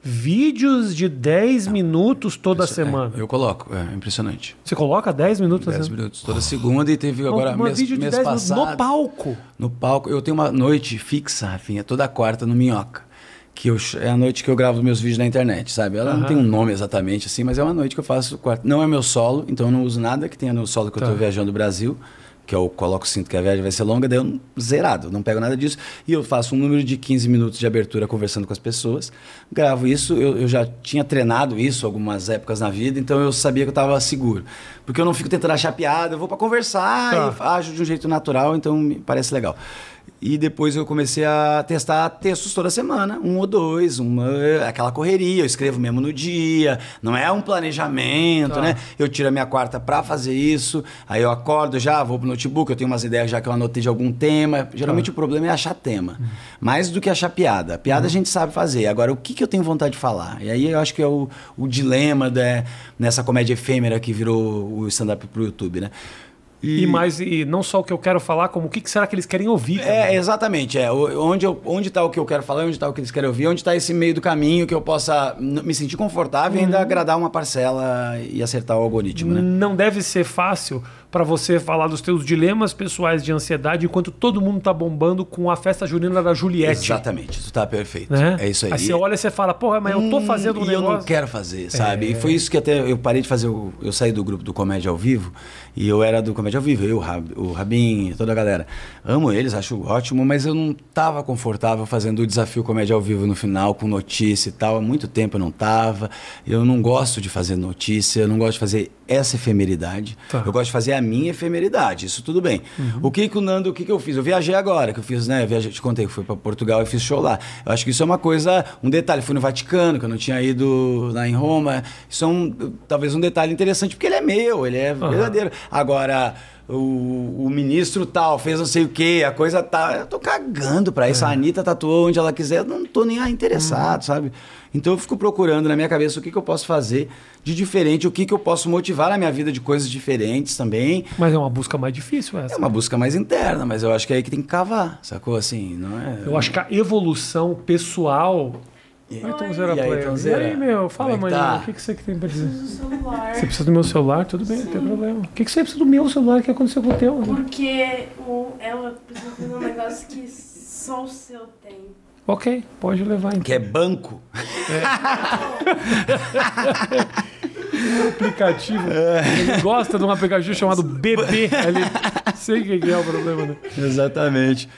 vídeos de 10 minutos toda Isso, semana. é, eu coloco, é impressionante. Você coloca 10 minutos 10 assim? minutos toda segunda e teve agora um mês, vídeo de mês 10 minutos passado. no palco. No palco, eu tenho uma noite fixa, Rafinha, toda quarta no Minhoca. Que eu, é a noite que eu gravo meus vídeos na internet, sabe? Ela não Aham. tem um nome exatamente assim, mas é uma noite que eu faço quarta. Não é meu solo, então eu não uso nada que tenha no solo que Tá. eu tô viajando no Brasil. Que eu coloco, sinto que a viagem vai ser longa, daí eu não- zerado, não pego nada disso. E eu faço um número de 15 minutos de abertura conversando com as pessoas. Gravo isso, eu, eu já tinha treinado isso algumas épocas na vida, então eu sabia que eu estava seguro. Porque eu não fico tentando achar piada, eu vou para conversar Tá. e ajo de um jeito natural, então me parece legal. E depois eu comecei a testar textos toda semana, um ou dois, uma, aquela correria, eu escrevo mesmo no dia, não é um planejamento, Tá. né? Eu tiro a minha quarta pra fazer isso, aí eu acordo já, vou pro notebook, eu tenho umas ideias já que eu anotei de algum tema. Geralmente Tá. o problema é achar tema, mais do que achar piada. Piada a Uhum. gente sabe fazer, agora o que, que eu tenho vontade de falar? E aí eu acho que é o, o dilema da, nessa comédia efêmera que virou o stand-up pro YouTube, né? E, mais, e não só o que eu quero falar, como o que, será que eles querem ouvir. É, também. exatamente. É. Onde, eu, onde tá o que eu quero falar, onde tá o que eles querem ouvir, onde tá esse meio do caminho que eu possa me sentir confortável e ainda Uhum. agradar uma parcela e acertar o algoritmo, né? Não deve ser fácil para você falar dos teus dilemas pessoais de ansiedade enquanto todo mundo tá bombando com a festa junina da Juliette. Exatamente, isso tá perfeito. Né? É isso aí. Aí você olha e você fala, porra, mas eu tô fazendo um Hum, e eu negócio. não quero fazer, sabe? É. E foi isso que até eu parei de fazer. o- eu saí do grupo do Comédia ao Vivo e eu era do Comédia ao Vivo, eu, o Rabin, toda a galera. Amo eles, acho ótimo, mas eu não tava confortável fazendo o desafio Comédia ao Vivo no final, com notícia e tal. Há muito tempo eu não tava. Eu não gosto de fazer notícia, eu não gosto de fazer essa efemeridade. Tá. Eu gosto de fazer a minha efemeridade, isso tudo bem. O que que o Nando, o que que eu fiz? Eu viajei agora, que eu fiz, né? Viajei, te contei que fui para Portugal e fiz show lá. Eu acho que isso é uma coisa, um detalhe. Fui no Vaticano, que eu não tinha ido lá em Roma. Isso é um, talvez um detalhe interessante, porque ele é meu, ele é verdadeiro. Agora, o, o ministro tal fez não sei o quê, a coisa tá. Eu tô cagando pra isso. A Anitta tatuou onde ela quiser, eu não tô nem interessado, sabe? Então eu fico procurando na minha cabeça o que, que eu posso fazer de diferente, o que, que eu posso motivar na minha vida de coisas diferentes também. Mas é uma busca mais difícil essa. É uma busca mais interna, mas eu acho que é aí que tem que cavar, sacou? Assim, não é. Eu acho que a evolução pessoal. E- Ai, Tonzeira E aí, Player. E Tonzeira? aí, meu, fala, Como é mãe, tá? o que, que você tem pra dizer? do celular. Você precisa do meu celular? Tudo bem, não tem problema. O que, que você precisa do meu celular? O que aconteceu com o teu? Porque o, ela precisa fazer um negócio que só o seu tem. Ok, pode levar então. Que é banco. aplicativo. Ele gosta de um aplicativo chamado BB. Ele... Sei o que é o problema, né? Exatamente.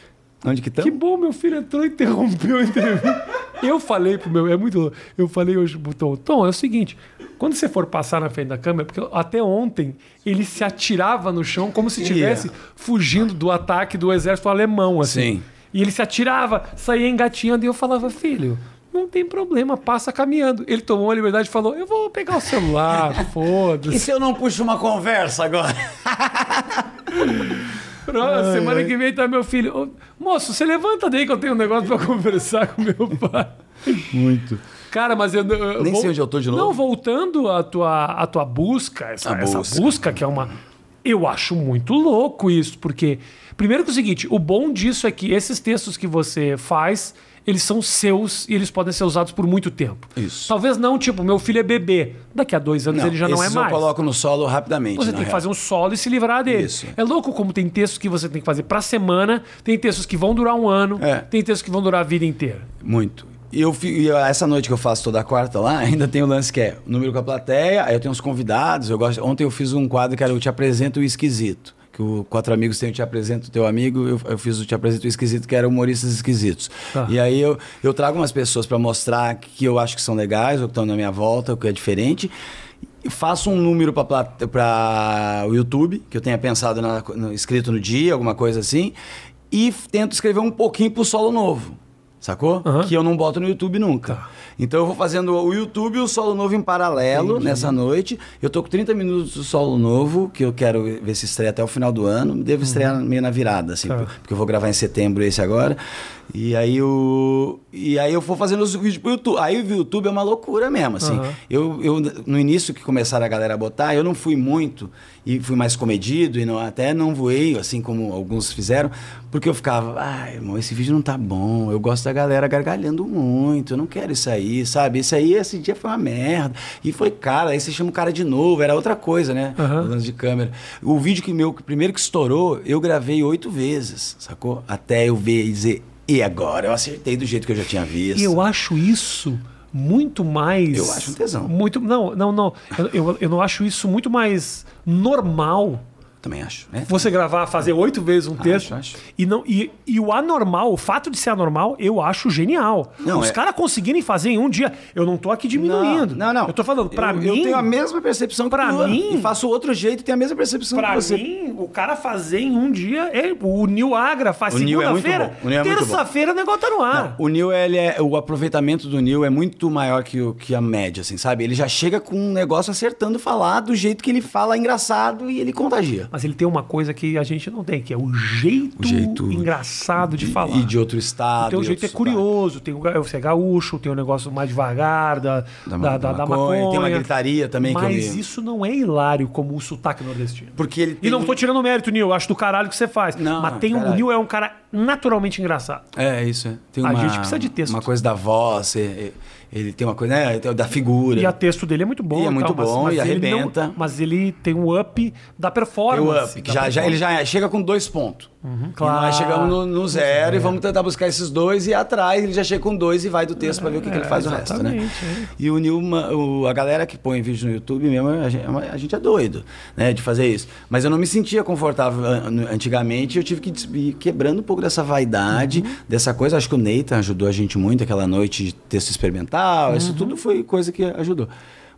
Onde que estão? Que bom, meu filho entrou e interrompeu a entrevista. Eu falei pro meu. É muito louco. Eu falei hoje pro Tom: Tom, é o seguinte. Quando você for passar na frente da câmera, porque até ontem ele se atirava no chão como se estivesse fugindo do ataque do exército alemão, assim. Sim. E ele se atirava, saía engatinhando, e eu falava, filho, não tem problema, passa caminhando. Ele tomou a liberdade e falou, eu vou pegar o celular, E foda-se. se eu não puxo uma conversa agora? Pronto, semana que vem tá meu filho. Ô, moço, você levanta daí que eu tenho um negócio pra conversar com meu pai. Muito. Cara, mas eu. eu Nem vou- sei onde eu tô de novo. Não, voltando à tua, à tua busca, essa, A essa busca. busca que é uma. Eu acho muito louco isso, porque. Primeiro que é o seguinte, o bom disso é que esses textos que você faz, eles são seus e eles podem ser usados por muito tempo. Isso. Talvez não, tipo, meu filho é bebê. Daqui a dois anos ele já não é mais. eu coloco no solo rapidamente. Você tem que real. fazer um solo e se livrar dele. Isso. É louco como tem textos que você tem que fazer pra semana, tem textos que vão durar um ano, É. tem textos que vão durar a vida inteira. Muito. E eu, essa noite que eu faço toda quarta lá, ainda tem o lance que é o número com a plateia, aí eu tenho uns convidados. Eu gosto, ontem eu fiz um quadro que era o Te Apresento o Esquisito. Que o Quatro Amigos tem o Te Apresento o Teu Amigo, eu, eu fiz o Te Apresento o Esquisito, que era Humoristas Esquisitos. Tá. E aí eu, eu trago umas pessoas para mostrar que eu acho que são legais, ou que estão na minha volta, o que é diferente. Faço um número para o YouTube, que eu tenha pensado na- no- escrito no dia, alguma coisa assim, e tento escrever um pouquinho pro solo novo. Sacou? Aham. Que eu não boto no YouTube nunca. Tá. Então eu vou fazendo o YouTube e o solo novo em paralelo nessa noite. Eu tô com 30 minutos do solo novo, que eu quero ver se estreia até o final do ano. Devo estrear meio na virada, assim, Tá. por- porque eu vou gravar em setembro esse agora. E aí o e aí eu vou fazendo os vídeos pro YouTube. Aí o YouTube é uma loucura mesmo, assim. Aham. Eu, eu no início que começaram a galera a botar, eu não fui muito e fui mais comedido e não, até não voei, assim como alguns fizeram, porque eu ficava, ai, irmão, esse vídeo não tá bom. Eu gosto da galera gargalhando muito. Eu não quero isso aí, sabe? Isso aí esse dia foi uma merda. E foi cara, aí você chama o cara de novo, era outra coisa, né? Lance de câmera. O vídeo que meu primeiro que estourou, eu gravei oito vezes, sacou? Até eu ver e dizer, e agora? Eu acertei do jeito que eu já tinha visto. E eu acho isso muito mais. Eu acho um tesão. Muito. Não, não, não. Eu, eu, eu não acho isso muito mais normal. Também acho, né? Você gravar, fazer oito vezes um texto. acho. E, não, e, e o anormal, o fato de ser anormal, eu acho genial. Não, Os é- caras conseguirem fazer em um dia. Eu não tô aqui diminuindo. Não, não. Eu tô falando, pra eu, mim. Eu tenho a mesma percepção pra mim- E faço outro jeito e tenho a mesma percepção Pra que você. mim, o cara fazer em um dia. É, o Nil Agra faz Nil é segunda-feira. Nil é. Terça-feira o negócio tá no ar. Não, o Neil, ele é, o aproveitamento do Neil é muito maior que, o, que a média, assim, sabe? Ele já chega com um negócio acertando falar do jeito que ele fala engraçado e ele contagia. Mas ele tem uma coisa que a gente não tem, que é o jeito, O jeito engraçado de E- falar. E de outro estado. O teu e jeito é curioso, tem você é gaúcho, tem um negócio mais devagar da, da, Da, da, da maconha. maconha. Tem uma gritaria também Mas isso não é hilário como o sotaque nordestino. Porque ele E tem não um- tô tirando mérito, Nil, eu acho do caralho que você faz. Não, Mas tem um, o. Nil é um cara naturalmente engraçado. É, isso. É. Tem A uma, gente precisa de texto. Uma coisa da voz, é- é- ele tem uma coisa, né? Da figura. E a texto dele é muito bom. E é muito tal, bom, e ele não- arrebenta. mas ele tem um up da Tem performance. o up, que já, já, ele já chega com dois pontos. Claro. E nós chegamos no, no zero e vamos tentar buscar esses dois e ir atrás ele já chega com dois e vai do texto pra ver o que, que ele faz o resto, né? é. E o Nilma, o, a galera que põe vídeo no YouTube mesmo, a gente, a gente é doido, né, de fazer isso. Mas eu não me sentia confortável an- antigamente, eu tive que ir quebrando um pouco dessa vaidade, Uhum. dessa coisa. Acho que o Nathan ajudou a gente muito aquela noite de texto experimental, Uhum. isso tudo foi coisa que ajudou.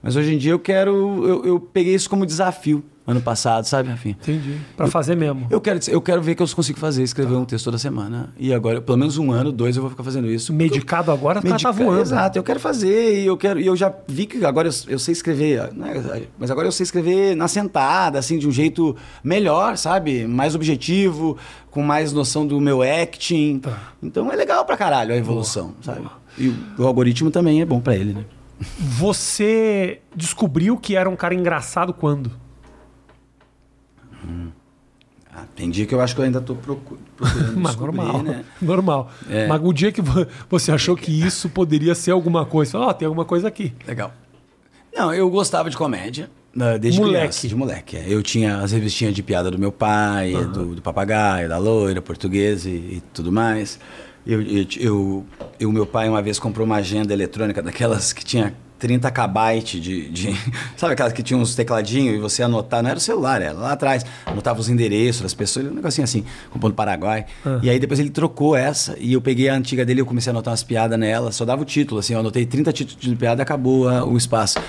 Mas hoje em dia eu quero, eu, eu peguei isso como desafio ano passado, sabe, Rafinha? Entendi. Pra fazer mesmo. Eu quero, eu quero ver que eu consigo fazer, escrever um texto toda semana. E agora, pelo menos um ano, dois, eu vou ficar fazendo isso. Medicado agora, o cara tá Medica- voando. Exato, eu quero fazer e eu quero e eu já vi que agora eu, eu sei escrever, né, mas agora eu sei escrever na sentada, assim, de um jeito melhor, sabe? Mais objetivo, com mais noção do meu acting. Tá. Então é legal pra caralho a evolução, sabe? E o, o algoritmo também é bom pra ele, né? Você descobriu que era um cara engraçado quando? Ah, tem dia que eu acho que eu ainda procu- procurando Mas normal. né? Normal. É. Mas o dia que vo- você achou que isso poderia ser alguma coisa, ó, tem alguma coisa aqui. Legal. Não, eu gostava de comédia. né, Desde Moleque. criança, de moleque. é. Eu tinha as revistinhas de piada do meu pai, do, do papagaio, da loira, português e, e tudo mais. Eu, eu, eu, eu- meu pai uma vez comprou uma agenda eletrônica daquelas que tinha 30 kbyte de, de. Sabe aquelas que tinham uns tecladinhos e você anotar? Não era o celular, era lá atrás. Anotava os endereços das pessoas, um negocinho assim, com o ponto Paraguai. E aí depois ele trocou essa e eu peguei a antiga dele e eu comecei a anotar umas piadas nela. Só dava o título, assim, eu anotei 30 títulos de piada e acabou ah, o espaço.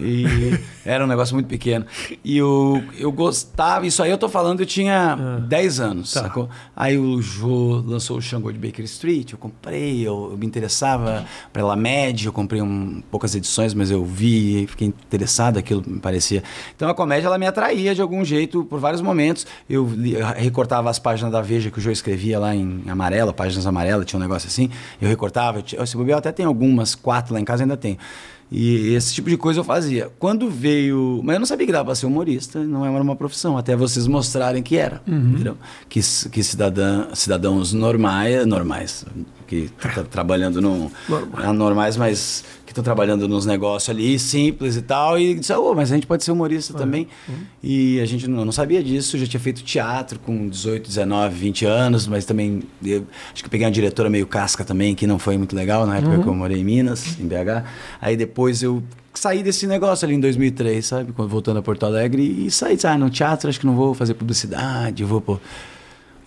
E era um negócio muito pequeno. E eu, eu gostava, isso aí eu tô falando, eu tinha 10 anos, Tá. sacou? Aí o Jô lançou o Xangô de Baker Street, eu comprei, eu, eu me interessava pela média, eu comprei um, poucas edições, mas eu vi, fiquei interessado, aquilo me parecia. Então a comédia ela me atraía de algum jeito por vários momentos. Eu, li- eu recortava as páginas da Veja que o Jô escrevia lá em amarelo, páginas amarelas, tinha um negócio assim. Eu recortava, eu, tinha- esse bobear até tem algumas, quatro lá em casa ainda tenho. E esse tipo de coisa eu fazia. Quando veio. Mas eu não sabia que dava para ser humorista, não era uma profissão, até vocês mostrarem que era. entendeu? Que, que cidadã, cidadãos normais, normais, que estão trabalhando no. Anormais, mas que estão trabalhando nos negócios ali, simples e tal. E disse, oh, mas a gente pode ser humorista também. E a gente não, não sabia disso, eu já tinha feito teatro com 18, 19, 20 anos, mas também. eu acho que eu peguei uma diretora meio casca também, que não foi muito legal na época que eu morei em Minas, em BH. Aí depois eu saí desse negócio ali em 2003, sabe? Quando voltando a Porto Alegre e saí, disse, ah, no teatro acho que não vou fazer publicidade, vou pôr.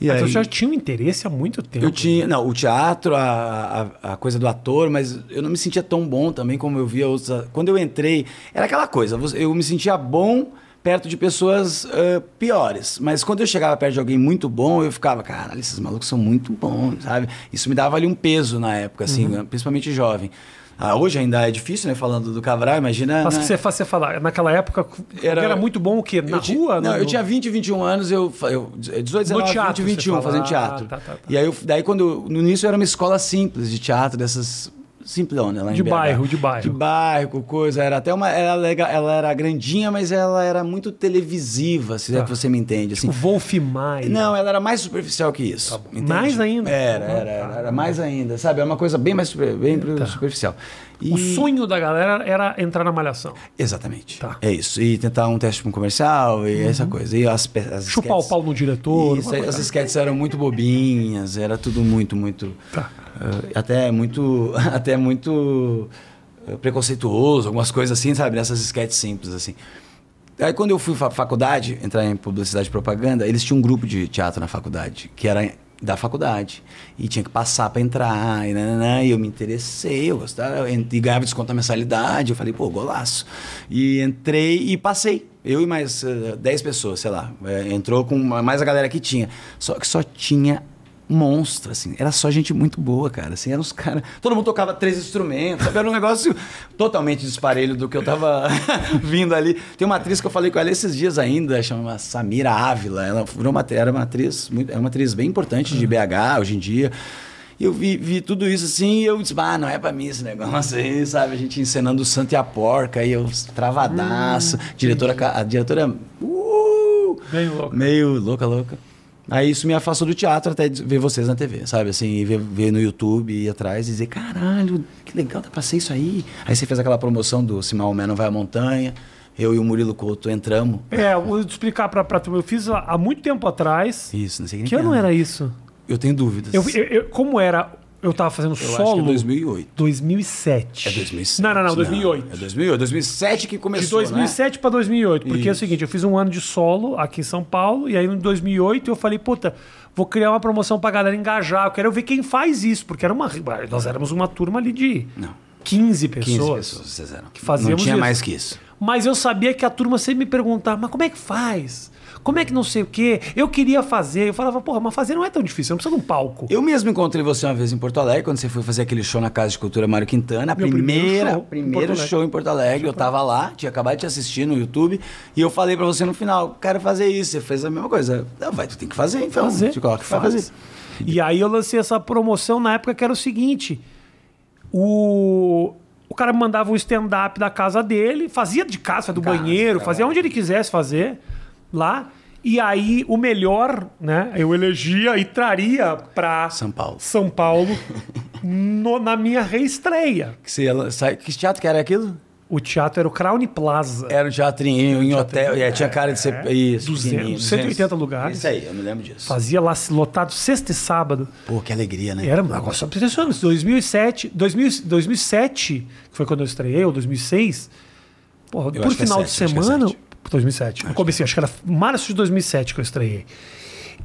E Mas aí, você já tinha um interesse há muito tempo. eu tinha, não, o teatro, a, a, a coisa do ator, mas eu não me sentia tão bom também como eu via outros. Quando eu entrei, era aquela coisa, eu me sentia bom perto de pessoas ah, piores, mas quando eu chegava perto de alguém muito bom, eu ficava, caralho, esses malucos são muito bons, sabe? Isso me dava ali um peso na época, assim, Uhum. principalmente jovem. Ah, hoje ainda é difícil, né? Falando do Cabral, imagina. Mas né? que você, você falar, naquela época era, Era- muito bom o quê? Na eu ti- rua? Não, No- eu tinha 20, 21 anos, eu, eu 18, 19, teatro, 20, você 21, fala. fazendo Ah, teatro. tá, tá, tá. E aí, eu, daí quando, no início era uma escola simples de teatro, dessas simplona lá em De bairro, de bairro. De bairro, coisa, era até uma, legal, ela era grandinha, mas ela era muito televisiva, se é Tá. que você me entende, assim. Tipo Wolf Maia. Não, ela era mais superficial que isso. entende? Mais ainda? Era, era, era, era mais ainda, sabe? É uma coisa bem mais super- bem Tá. superficial. O E- sonho da galera era entrar na malhação. Exatamente. Tá. Uhum. É isso. E tentar um teste para um comercial e essa coisa. E as, as Chupar o sketches- pau no diretor. Isso, as sketches eram muito bobinhas, era tudo muito, muito. Tá. Eh, até muito. Até muito eh, preconceituoso, algumas coisas assim, sabe? Nessas sketches simples, assim. Aí quando eu fui pra faculdade, entrar em publicidade e propaganda, eles tinham um grupo de teatro na faculdade, que era da faculdade. E tinha que passar para entrar, e, nananã, e eu me interessei, eu gostava, e ganhava desconto na mensalidade. Eu falei, pô, golaço. E entrei e passei. Eu e mais eh, 10 pessoas, sei lá. Entrou com mais a galera que tinha. Só que só tinha monstro, assim. Era só gente muito boa, cara. Assim, eram os caras. Todo mundo tocava três instrumentos, sabe? Era um negócio totalmente disparelho do que eu tava vindo ali. Tem uma atriz que eu falei com ela esses dias ainda, chama Samira Ávila. Ela virou uma, era uma atriz, muito, é uma atriz bem importante de BH hoje em dia. E eu vi, vi tudo isso assim e eu disse, ah, não é pra mim esse negócio aí, sabe? A gente encenando o Santo e a Porca, e eu travadaço. diretora, ca- a diretora. Uh, Bem louco. Meio louca, louca. Aí isso me afastou do teatro até ver vocês na TV, sabe? Assim, ver, ver no YouTube, ir atrás e dizer, caralho, que legal, dá pra ser isso aí. Aí você fez aquela promoção do Se Maomé Não Vai à Montanha. Eu e o Murilo Couto entramos. É, vou explicar pra, pra tu. Eu fiz há muito tempo atrás. Isso, não sei nem Que ano era isso? Eu tenho dúvidas. Eu, eu- eu- como era? Eu tava fazendo Eu solo. acho que é 2008. 2007. É 2007. Não, não, não, 2008. É 2008. 2007 que De começou, 2007 pra 2008. Porque é o Isso. seguinte, eu fiz um ano de solo aqui em São Paulo, e aí em 2008 eu falei, puta, vou criar uma promoção pra galera engajar, eu quero ver quem faz isso, porque era uma, nós éramos uma turma ali de Não. 15 15 pessoas. pessoas vocês eram. que fazíamos Não tinha isso. mais que isso. Mas eu sabia que a turma sempre me perguntava, mas como é que faz? Como é que não sei o quê? Eu queria fazer. Eu falava, porra, mas fazer não é tão difícil, não precisa de um palco. Eu mesmo encontrei você uma vez em Porto Alegre, quando você foi fazer aquele show na Casa de Cultura Mário Quintana. A Meu primeiro primeira, show em primeiro Porto Alegre. show em Porto Alegre. Eu tava lá, tinha acabado de te assistir no YouTube. E eu falei pra você no final, quero fazer isso. Você fez a mesma coisa. Não, vai, tu tem que fazer, então. fazer. Te coloca faz. fazer. E aí eu lancei essa promoção na época que era o seguinte: o, o cara mandava um stand-up da casa dele, fazia de casa, do Casa, banheiro, tá fazia bom. onde ele quisesse fazer lá. E aí o melhor, né? Eu elegia e traria pra São Paulo. São Paulo no- na minha reestreia. Que, lan- sai- que teatro que era aquilo? O teatro era o Crown Plaza. Era um teatrinho em hotel. E aí tinha cara de ser. Isso, 200, pequenininho, 180 lugares. Isso aí, eu me lembro disso. Fazia lá lotado sexta e sábado. Pô, que alegria, né? Era um negócio impressionante. 2007, 2000, 2007, que foi quando eu estreiei, ou 2006, porra, por é final de é semana. 2007. No começo, acho que era março de 2007 que eu estreiei.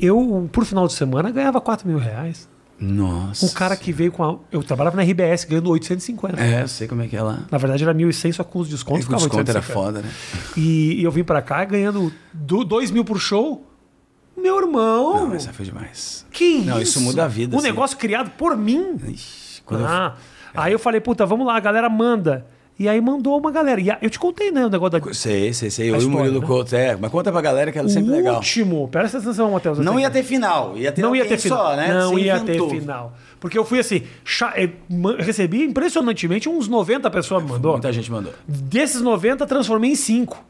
Eu, por final de semana, ganhava 4 mil reais. Nossa. Um cara que veio com a. Eu trabalhava na RBS ganhando 850. É, eu sei como é que é lá. Na verdade era 1.100, só com os descontos O ficava desconto era 850. foda, né? E, e eu vim pra cá ganhando 2 mil por show. Meu irmão! Não, mas foi demais. Que isso? Não, isso muda a vida, Um assim. negócio criado por mim. Ixi, quando eu- Ah, Aí eu falei, puta, vamos lá, a galera manda. E aí mandou uma galera. E eu te contei, né, o negócio da. Sei, sei, sei. Eu e o Murilo né? Couto. É, mas conta pra galera que era o sempre legal. último. Presta atenção, Matheus. Não ia ter final. Ia ter Não ia ter final. só, né? Não Você ia inventou. ter final. Porque eu fui assim, eh, recebi impressionantemente uns 90 pessoas me mandou. Muita gente mandou. Desses 90, transformei em 5.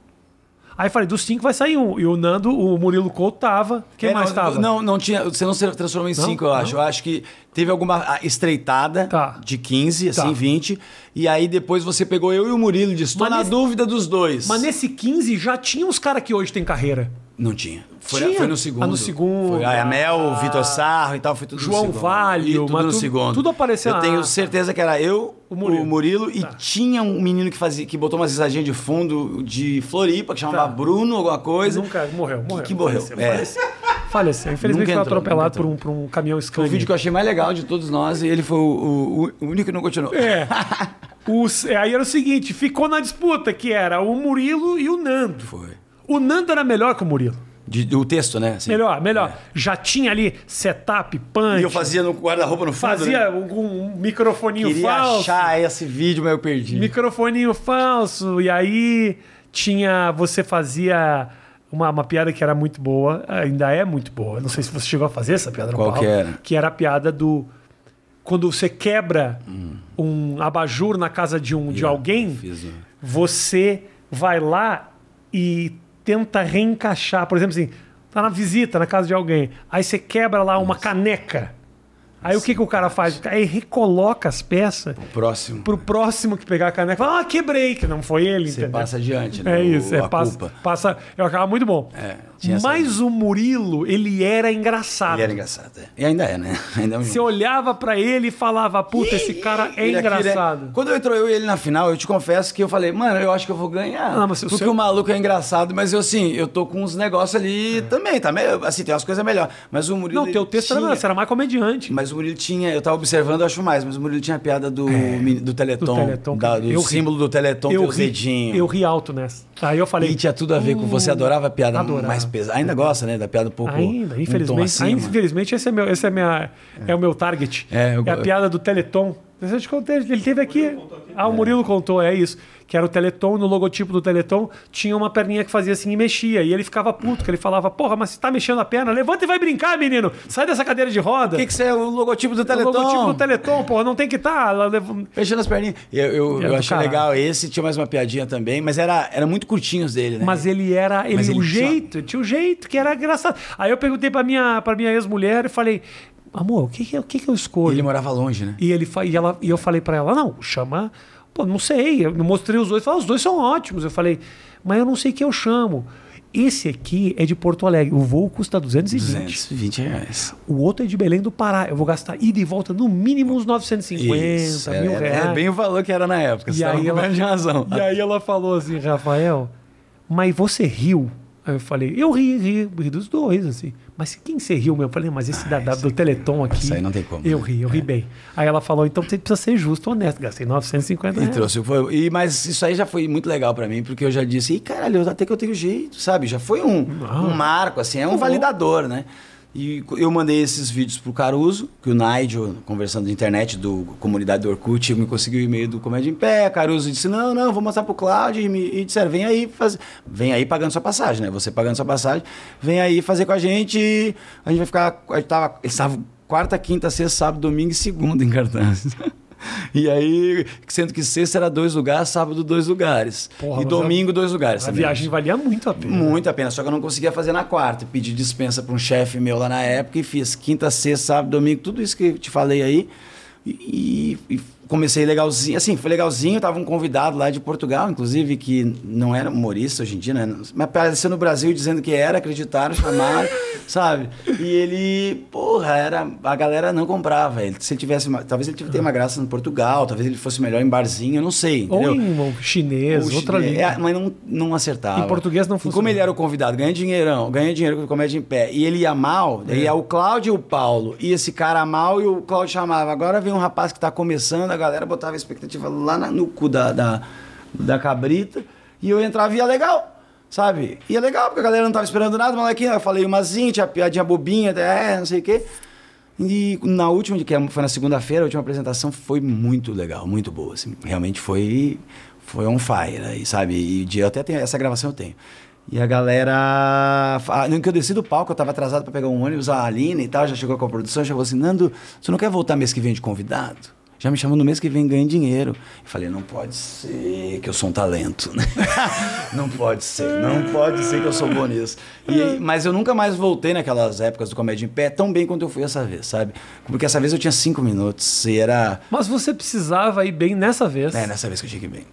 Aí falei, dos 5 vai sair um. E o Nando, o Murilo Couto tava. Quem É, mais não, tava? Não, não tinha. Você não se transformou em Não? 5, eu acho. Eu acho que teve alguma ah, estreitada Tá. de 15, assim, Tá. 20. E aí depois você pegou eu e o Murilo e disse: tô Mas na nesse- dúvida dos dois. Mas nesse 15 já tinha uns caras que hoje têm carreira. Não tinha. Foi, Tinha. foi no segundo. Ah, no segundo. Foi a Amel, Ah. Vitor Sarro e tal, foi tudo João no segundo. Valho, E tudo mas no tudo- segundo. tudo apareceu. Eu tenho certeza que era eu, O o Murilo. Murilo, e Tá. tinha um menino que fazia, que botou umas risadinhas de fundo de Floripa, que chamava Tá. Bruno, alguma coisa. Nunca morreu, morreu. que morreu, Faleceu. é. Faleceu. Faleceu. Infelizmente foi atropelado por um, por um caminhão Foi Scania. o vídeo que eu achei mais legal de todos nós e ele foi o, o- o único que não continuou. É. Os- aí era o seguinte, ficou na disputa, que era o Murilo e o Nando. Foi. O Nando era melhor que o Murilo. De- o texto, né? assim. Melhor, melhor. Já tinha ali setup, punch. E eu fazia no guarda-roupa no fundo. fazia né? um, um microfoninho Queria falso. achar esse vídeo, mas eu perdi. Microfoninho falso. E aí tinha. Você fazia uma, uma piada que era muito boa, ainda é muito boa. Não sei se você chegou a fazer essa piada no Qual palco, que era? Que era a piada do. Quando você quebra um abajur na casa de, um, de alguém, você vai lá e tenta reencaixar. Por exemplo, assim, tá na visita na casa de alguém, aí você quebra lá uma caneca. Aí o que, que o cara faz? Aí recoloca as peças Próximo. pro próximo que pegar a caneca. Fala, ah, quebrei, que não foi ele, Você entendeu? passa adiante, né? É isso, o, é, passa, culpa. passa. Eu achava muito bom. É, tinha essa- Mas o Murilo, ele era engraçado. Ele era engraçado. é. E ainda é, né? Ainda é um Você olhava pra ele e falava, puta, esse cara é Ele aqui, né? engraçado. Quando entrou eu e ele na final, eu te confesso que eu falei, mano, eu acho que eu vou ganhar. Ah, mas Porque seu- o maluco é engraçado, mas eu assim, eu tô com uns negócios ali também, tá? Assim, tem umas coisas melhor. Mas o Murilo. É. Não, teu texto era, tinha- você era mais comediante. Mas o Murilo tinha, eu tava observando, eu acho mais, mas o Murilo tinha a piada do, mini- do Teleton. É. Do Teleton, da- do Eu ri. símbolo do Teleton, eu teu ri, dedinho. eu ri alto nessa. Aí eu falei. E tinha tudo a ver com você "Hum, adorava a piada adorava." mais pesada. Ainda gosta, né? Da piada um pouco. Ainda, um infelizmente. ainda, infelizmente, esse é, meu, esse é, minha, é. o meu target. É, eu- a piada do Teleton. Eu te contei, ele teve aqui. Ah, o Murilo contou, é isso. Que era o Teleton, no logotipo do Teleton tinha uma perninha que fazia assim e mexia. E ele ficava puto, que ele falava, porra, mas você tá mexendo a perna? Levanta e vai brincar, menino. Sai dessa cadeira de roda. O que, que você é? O logotipo do o Teleton. logotipo do Teleton, porra, não tem que estar. Tá. Fechando as perninhas. Eu, eu, Era eu achei caralho. legal esse, tinha mais uma piadinha também, mas era, era muito curtinhos dele, né? Mas ele era. Ele, Mas ele o tinha- jeito, tinha o jeito que era engraçado. Aí eu perguntei pra minha, pra minha ex-mulher e falei, amor, o que, que, o que, que eu escolho? Ele morava longe, né? E, ele, e, ela, e eu falei pra ela, não, chama. Pô, não sei. Eu mostrei os dois. Falei, "Ah, os dois são ótimos. Eu falei, mas eu não sei quem eu chamo. Esse aqui é de Porto Alegre. O voo custa 220. 220 reais. O outro é de Belém do Pará. Eu vou gastar ida e volta no mínimo uns 950 Isso, mil é, reais. é bem o valor que era na época. E Você aí, ela, de razão. e aí ela falou assim, Rafael, mas você riu? Aí eu falei, eu ri, ri, ri dos dois, assim. Mas quem você riu, meu? Eu falei, mas esse da, da- do Teleton aqui. Isso aí não tem como, Eu né? ri, eu ri bem. Aí ela falou, então você precisa ser justo, honesto. Gastei 950 E reais. trouxe. Foi, e, mas isso aí já foi muito legal pra mim, porque eu já disse, Ih, caralho, até que eu tenho jeito, sabe? Já foi um, um marco, assim, é um validador, né? E eu mandei esses vídeos pro Caruso, que o Nigel, conversando de internet do comunidade do Orkut, me conseguiu o e-mail do Comédia em Pé. Caruso disse: Não, não, vou mostrar pro Cláudio. E, me, e disseram: Vem aí, faz... vem aí pagando sua passagem, né? Você pagando sua passagem, vem aí fazer com a gente. A gente vai ficar. A gente tava, eles estavam quarta, quinta, sexta, sábado, domingo e segunda em cartaz. E aí, sendo que sexta era dois lugares, sábado dois lugares. Porra, e domingo dois lugares. A também. viagem valia muito a pena. Muito a pena, só que eu não conseguia fazer na quarta. Pedi dispensa para um chefe meu lá na época e fiz quinta, sexta, sábado, domingo, tudo isso que eu te falei aí. E- e comecei legalzinho, assim, foi legalzinho, tava um convidado lá de Portugal, inclusive, que não era humorista hoje em dia, né? Mas apareceu no Brasil dizendo que era, acreditaram, chamaram, sabe? E ele, porra, era, a galera não comprava ele. Se ele tivesse, talvez ele tivesse uma graça no Portugal, talvez ele fosse melhor em barzinho, eu não sei, Ou entendeu? em um chinês, Ou outra língua. é, mas não, não acertava. Em português não E como ele era o convidado, ganha dinheirão, ganha dinheiro com comédia em pé, e ele ia mal, É. ia o Cláudio e o Paulo, e esse cara mal, e o Cláudio chamava. Agora vem um rapaz que tá começando, galera botava a expectativa lá na- no cu da, da, da cabrita, e eu entrava e ia legal. Sabe? Ia legal, porque a galera não tava esperando nada, molequinho. Eu falei umazinha, tinha piadinha bobinha, é, não sei o quê. E na última, que foi na segunda-feira, a última apresentação foi muito legal, muito boa. Assim. Realmente foi, foi on fire, aí, sabe? E eu até tenho, essa gravação eu tenho. E a galera. ah, No que eu desci do palco, eu tava atrasado para pegar um ônibus, a Aline e tal, já chegou com a produção, falou assim: Nando, você não quer voltar mês que vem de convidado? Já me chamou no mês que vem ganhando dinheiro. Eu falei, não pode ser que eu sou um talento, né? não pode ser, não pode ser que eu sou bom nisso. E, mas eu nunca mais voltei naquelas épocas do Comédia em Pé tão bem quanto eu fui essa vez, sabe? Porque essa vez eu tinha cinco minutos e era. Mas você precisava ir bem nessa vez. É, nessa vez que eu cheguei bem.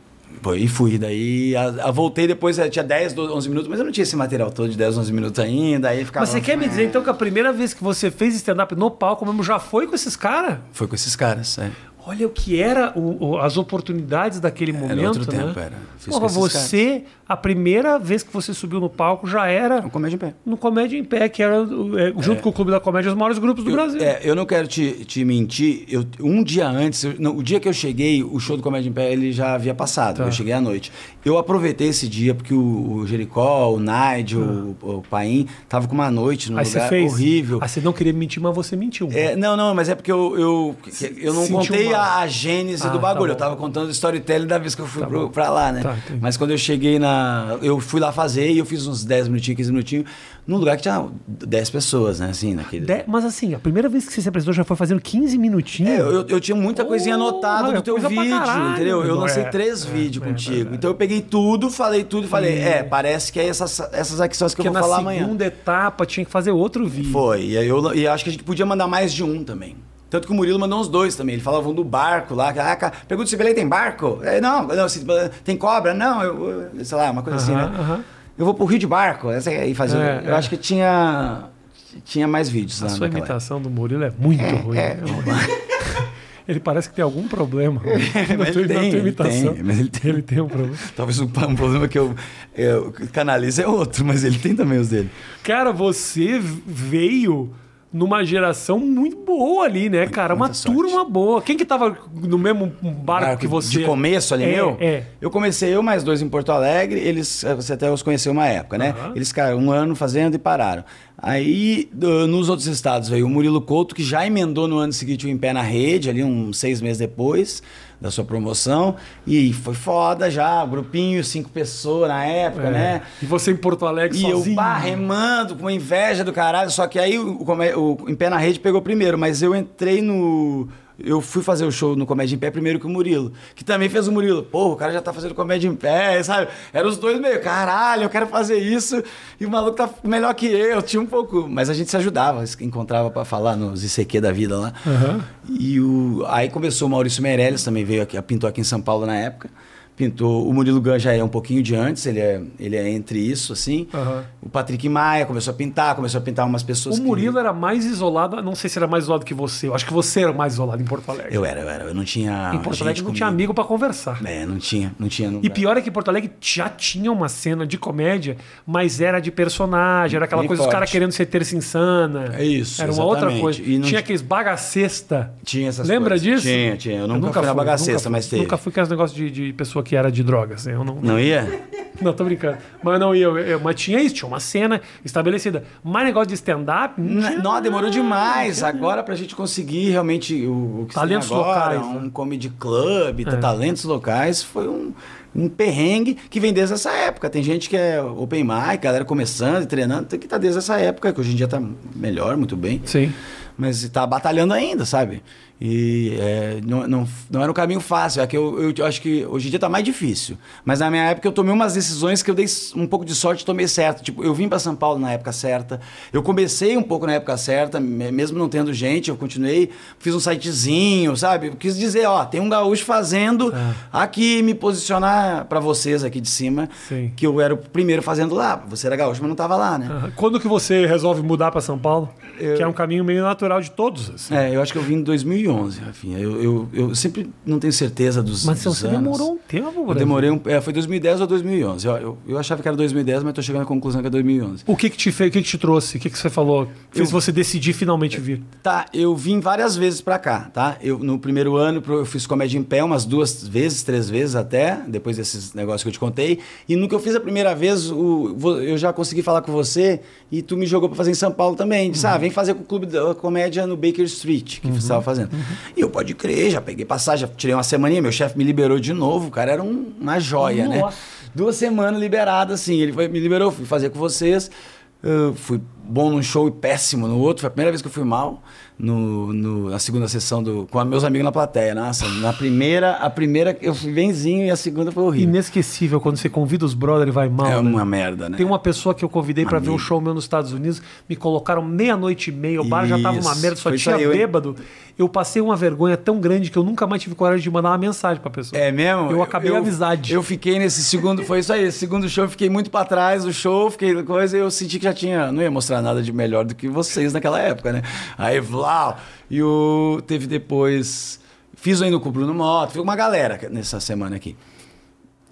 Pô, e fui, daí a, a voltei depois, eh, tinha 10, 12, 11 minutos, mas eu não tinha esse material todo de 10, 11 minutos ainda, aí ficava... Mas você quer me dizer então que a primeira vez que você fez stand-up no palco mesmo já foi com esses caras? Foi com esses caras, é. Olha o que era o- o- as oportunidades daquele momento, outro né? tempo, era. Fiz Porra, você, a primeira vez que você subiu no palco já era Um comédia em pé. no Comédia em Pé, que era, é, junto com o Clube da Comédia, os maiores grupos do Eu, Brasil. é, eu não quero te, te mentir. Eu, um dia antes, eu- não, o dia que eu cheguei, o show do Comédia em Pé ele já havia passado. Tá. Eu cheguei à noite. Eu aproveitei esse dia porque o, o Jericó, o Naide, o, o Paim tava com uma noite num Ah. Aí você lugar fez. horrível. Ah, você não queria mentir, mas você mentiu. É, não, não, mas é porque eu, eu, eu não Sentiu contei. A, a gênese Ah, do tá bagulho. bom. eu tava contando o storytelling da vez que eu fui Tá pro, pra lá, né? Tá, mas quando eu cheguei na. Eu fui lá fazer e eu fiz uns 10 minutinhos, 15 minutinhos, num lugar que tinha 10 pessoas, né? Assim, naquele. De- mas assim, a primeira vez que você se apresentou já foi fazendo 15 minutinhos. É, eu, eu tinha muita coisinha Porra, anotada do teu vídeo, caralho. entendeu? Eu lancei É, três é, vídeos é contigo. então eu peguei tudo, falei tudo e falei, é, parece que é essas, essas aqui são as que Porque eu vou na falar amanhã. segunda etapa tinha que fazer outro vídeo. Foi. E eu, e acho que a gente podia mandar mais de um também. Tanto que o Murilo mandou uns dois também. Ele falava um do barco lá. Ah, pergunta se Belém tem barco? É, não, não se, tem cobra? Não, eu, eu- sei lá, uma coisa assim, Aham, né? aham. Eu vou pro Rio de Barco. Essa aí fazer. É, eu é. acho que tinha, tinha mais vídeos A lá sua imitação do Murilo é muito ruim. é. Ele parece que tem algum problema na, mas tua, ele na tem, tua ele imitação. tem, mas ele tem. Ele tem um problema. Talvez um, um problema que eu, eu canalizo é outro, mas ele tem também os dele. Cara, você veio numa geração muito boa ali, né, cara? Uma muita sorte. turma boa. Quem que tava no mesmo barco que você? De começo ali, É, meu? é. Eu comecei eu mais dois em Porto Alegre, eles, eh, você até os conheceu uma época, né? Aham. Eles ficaram um ano fazendo e pararam. Aí, nos outros estados, veio o Murilo Couto, que já emendou no ano seguinte o Em Pé na Rede, ali uns seis meses depois da sua promoção. E foi foda já, grupinho, cinco pessoas na época, É. né? E você em Porto Alegre E sozinho. eu pá, remando, com inveja do caralho. Só que aí o, come- o Em Pé na Rede pegou primeiro, mas eu entrei no. Eu fui fazer o show no Comédia em Pé primeiro que o Murilo, que também fez o Murilo. Porra, o cara já tá fazendo Comédia em Pé, sabe? Eram os dois meio, caralho, eu quero fazer isso. E o maluco tá melhor que eu. Tinha um pouco. Mas a gente se ajudava, se encontrava pra falar nos ICQ da vida lá. Aham. E o, aí começou o Maurício Meirelles, também veio aqui, pintou aqui em São Paulo na época. Pintou. O Murilo Gun já é um pouquinho de antes, ele é, ele é entre isso, assim. Aham. O Patrick Maia começou a pintar, começou a pintar umas pessoas O Murilo era mais isolado, não sei se era mais isolado que você. Eu acho que você era mais isolado em Porto Alegre. que... Eu era, eu era. Eu não tinha. em Porto Alegre não tinha comigo. amigo pra conversar. É, não tinha, não tinha. Não E pior é que Porto Alegre já tinha uma cena de comédia, mas era de personagem, era aquela Bem coisa dos caras querendo ser terça insana. É isso, Era uma outra coisa. E tinha ti- aqueles bagacesta. Tinha essas Lembra coisas. disso? Tinha, tinha. Eu nunca fui na bagacesta, nunca mas teve. Nunca fui com esse negócio de, de pessoa que era de drogas. Eu não, Não ia? não, tô brincando. Mas não ia. eu- eu- mas tinha isso, tinha uma cena estabelecida. Mas negócio de stand-up. Não, demorou demais. Agora, pra gente conseguir realmente o, o que se tem Talentos agora, locais, um né? comedy club, É. talentos locais, foi um, um perrengue que vem desde essa época. Tem gente que é open mic, galera começando e treinando, tem que estar desde essa época, que hoje em dia tá melhor, muito bem. Sim. Mas tá batalhando ainda, sabe? E é, não, não, não era um caminho fácil. É que eu, eu, eu acho que hoje em dia tá mais difícil. Mas na minha época eu tomei umas decisões que eu dei um pouco de sorte e tomei certo. Tipo, eu vim para São Paulo na época certa. Eu comecei um pouco na época certa, me- mesmo não tendo gente, eu continuei, fiz um sitezinho, sabe? Eu quis dizer, ó, tem um gaúcho fazendo aqui, me posicionar para vocês aqui de cima, Sim. que eu era o primeiro fazendo lá. Você era gaúcho, mas não tava lá, né? Aham. Quando que você resolve mudar para São Paulo? Eu- Que é um caminho meio natural de todos. assim. É, eu acho que eu vim em 2011, Rafinha. Eu, eu, eu sempre não tenho certeza dos, Mas dos você anos. demorou um tempo, Eu Brasil. demorei um, é, foi 2010 ou 2011. Eu, eu, eu achava que era 2010, mas tô chegando à conclusão que é 2011. O que que te fez, o que que te trouxe? O que que você falou? Fez Eu- você decidir finalmente vir? Tá, eu vim várias vezes pra cá, tá? Eu, no primeiro ano eu fiz comédia em pé umas duas vezes, três vezes até, depois desses negócios que eu te contei. E no que eu fiz a primeira vez, o- eu já consegui falar com você e tu me jogou pra fazer em São Paulo também. Disse, ah, vem fazer com o Clube da Comédia no Baker Street, que você estava fazendo. E eu, pode crer, já peguei passagem, já tirei uma semaninha, meu chefe me liberou de novo, o cara era um- uma joia, né? Nossa. Duas semanas liberado, assim. Ele foi- me liberou, fui fazer com vocês. Fui bom num show e péssimo no outro. Foi a primeira vez que eu fui mal no, no- na segunda sessão do, com meus amigos na plateia. Nossa, na primeira, a primeira eu fui benzinho e a segunda foi horrível. Inesquecível quando você convida os brothers e vai mal. É né? uma merda, né? Tem uma pessoa que eu convidei pra ver um show meu nos Estados Unidos, me colocaram meia-noite e meia, o bar já tava uma Isso, merda, só foi tinha isso eu- bêbado. Eu passei uma vergonha tão grande que eu nunca mais tive coragem de mandar uma mensagem pra pessoa. É mesmo? Eu acabei a amizade. Eu fiquei nesse segundo, foi isso aí, segundo show, eu fiquei muito pra trás do show, fiquei coisa, e eu senti que já tinha, não ia mostrar nada de melhor do que vocês naquela época, né? Aí, Vlau, e o teve depois, fiz ainda com o Bruno Mota, fiz uma galera nessa semana aqui.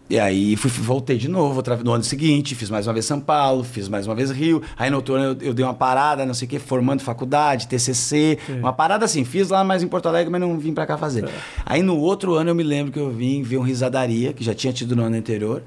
E aí fui, voltei de novo outra, no ano seguinte, fiz mais uma vez São Paulo, fiz mais uma vez Rio. Aí no outro ano eu, eu dei uma parada, não sei o quê, formando faculdade, TCC, uma parada assim. Fiz lá mais em Porto Alegre, mas não vim pra cá fazer. Aí no outro ano eu me lembro que eu vim ver um Risadaria, que já tinha tido no ano anterior.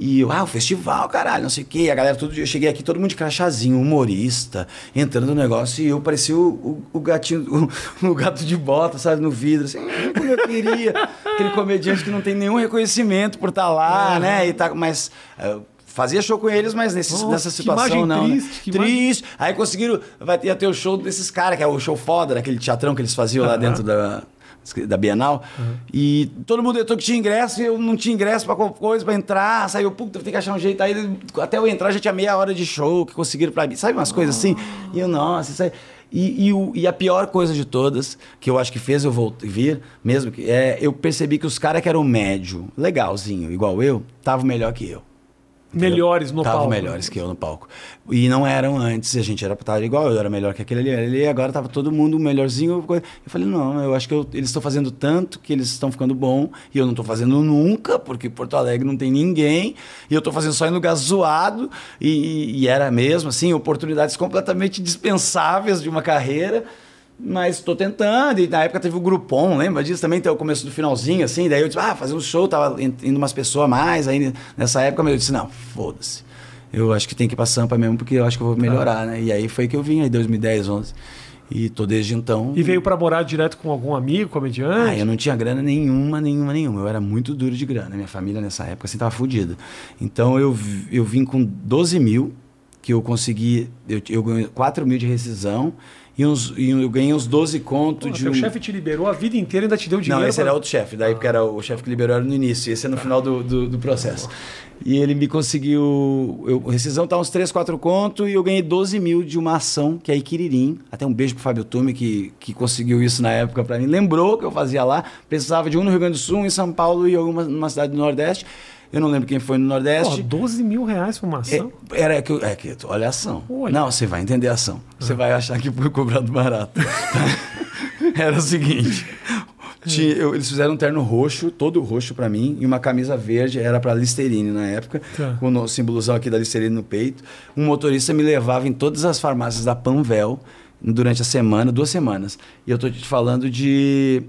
E eu, ah, o festival, caralho, não sei o quê. A galera, tudo, eu cheguei aqui, todo mundo de crachazinho, humorista, entrando no negócio, e eu parecia o, o, o gatinho, o, o gato de bota, sabe, no vidro, assim, "Ah, como eu queria. Aquele comediante que não tem nenhum reconhecimento por estar lá, né? E tá, mas. eh, Fazia show com eles, mas nesse, Nossa, nessa situação não. né? triste, imagem- triste. Aí conseguiram. Vai ia ter o show desses caras, que é o show foda, daquele teatrão que eles faziam lá Aham. dentro da, da Bienal. E todo mundo entrou que tinha ingresso e eu não tinha ingresso pra qualquer coisa, pra entrar. Saiu, puta, tem que achar um jeito. Aí até eu entrar já tinha meia hora de show que conseguiram pra mim. Sabe umas coisas assim? E eu, nossa, isso aí. E, e, e a pior coisa de todas, que eu acho que fez eu voltar, vir, mesmo, que é eu percebi que os caras que eram médio, legalzinho, igual eu, estavam melhor que eu. Melhores no Estavam palco. melhores que eu no palco. E não eram antes, a gente era tava igual, eu era melhor que aquele ali, ali agora tava todo mundo melhorzinho. Eu falei, não, eu acho que eu- eles estão fazendo tanto que eles estão ficando bom, e eu não tô fazendo nunca, porque Porto Alegre não tem ninguém, e eu tô fazendo só em lugar zoado, e, e- e era mesmo, assim, oportunidades completamente dispensáveis de uma carreira. Mas estou tentando, e na época teve o Groupon, lembra disso? Também tem o começo do finalzinho, assim, daí eu disse, ah, fazer um show, tava in- indo umas pessoas a mais, aí nessa época eu disse, não, foda-se. Eu acho que tem que ir pra Sampa mesmo, porque eu acho que eu vou melhorar, né? E aí foi que eu vim, aí 2010, 11. E tô desde então... E veio pra morar direto com algum amigo, Ah, comediante? eu não tinha grana nenhuma, nenhuma, nenhuma. Eu era muito duro de grana. Minha família nessa época assim tava fodida. Então eu, eu vim com 12 mil, que eu consegui. Eu, eu ganhei 4 mil de rescisão e, uns, e eu ganhei uns 12 conto Pô, de. um- chefe te liberou a vida inteira e ainda te deu dinheiro. Não, esse era pra- outro chefe, daí porque era o chefe que liberou era no início, esse é no final do, do, do processo. E ele me conseguiu. Eu, a rescisão tá uns 3, 4 conto e eu ganhei 12 mil de uma ação, que é Iquiririm. Até um beijo pro Fábio Tume, que, que conseguiu isso na época para mim. Lembrou que eu fazia lá. Precisava de um no Rio Grande do Sul, um em São Paulo e alguma numa cidade do Nordeste. Eu não lembro quem foi no Pô, Nordeste. 12 mil reais por uma ação? É, era que, é que olha a ação. Olha. Não, você vai entender a ação. Você vai achar que foi cobrado barato. era o seguinte. tinha- eu- eles fizeram um terno roxo, todo roxo pra mim, e uma camisa verde, era pra Listerine na época, Tá. com o símbolozão aqui da Listerine no peito. Um motorista me levava em todas as farmácias da Panvel durante a semana, duas semanas. E eu tô te falando de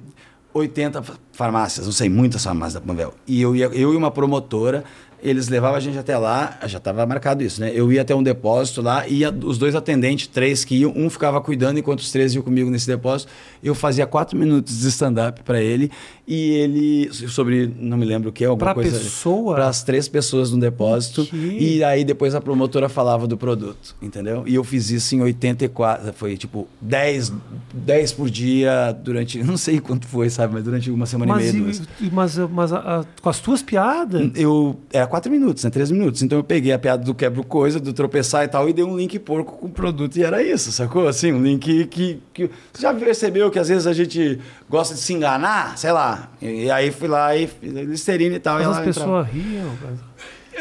80 fa- farmácias, não sei, muitas farmácias da Panvel. E eu, ia, eu e uma promotora, eles levavam a gente até lá, já estava marcado isso, né? Eu ia até um depósito lá, ia os dois atendentes, três que iam, um ficava cuidando enquanto os três iam comigo nesse depósito. Eu fazia quatro minutos de stand-up para ele e ele, sobre, não me lembro o que, alguma Pra coisa. pessoa? Para as três pessoas no depósito. Ok. E aí depois a promotora falava do produto, entendeu? E eu fiz isso em 84, foi tipo 10, 10 por dia durante, não sei quanto foi, sabe, mas durante uma semana Mas, e meia. e- duas. mas, mas a- a- com as tuas piadas. Eu era quatro minutos, né? Três minutos. Então eu peguei a piada do quebra coisa, do tropeçar e tal, e dei um link porco com o produto e era isso, sacou? Assim, um link que, que. Você já percebeu que às vezes a gente gosta de se enganar? Sei lá. E, e aí fui lá e fiz a Listerine e tal. Mas e as pessoas riam. entrava.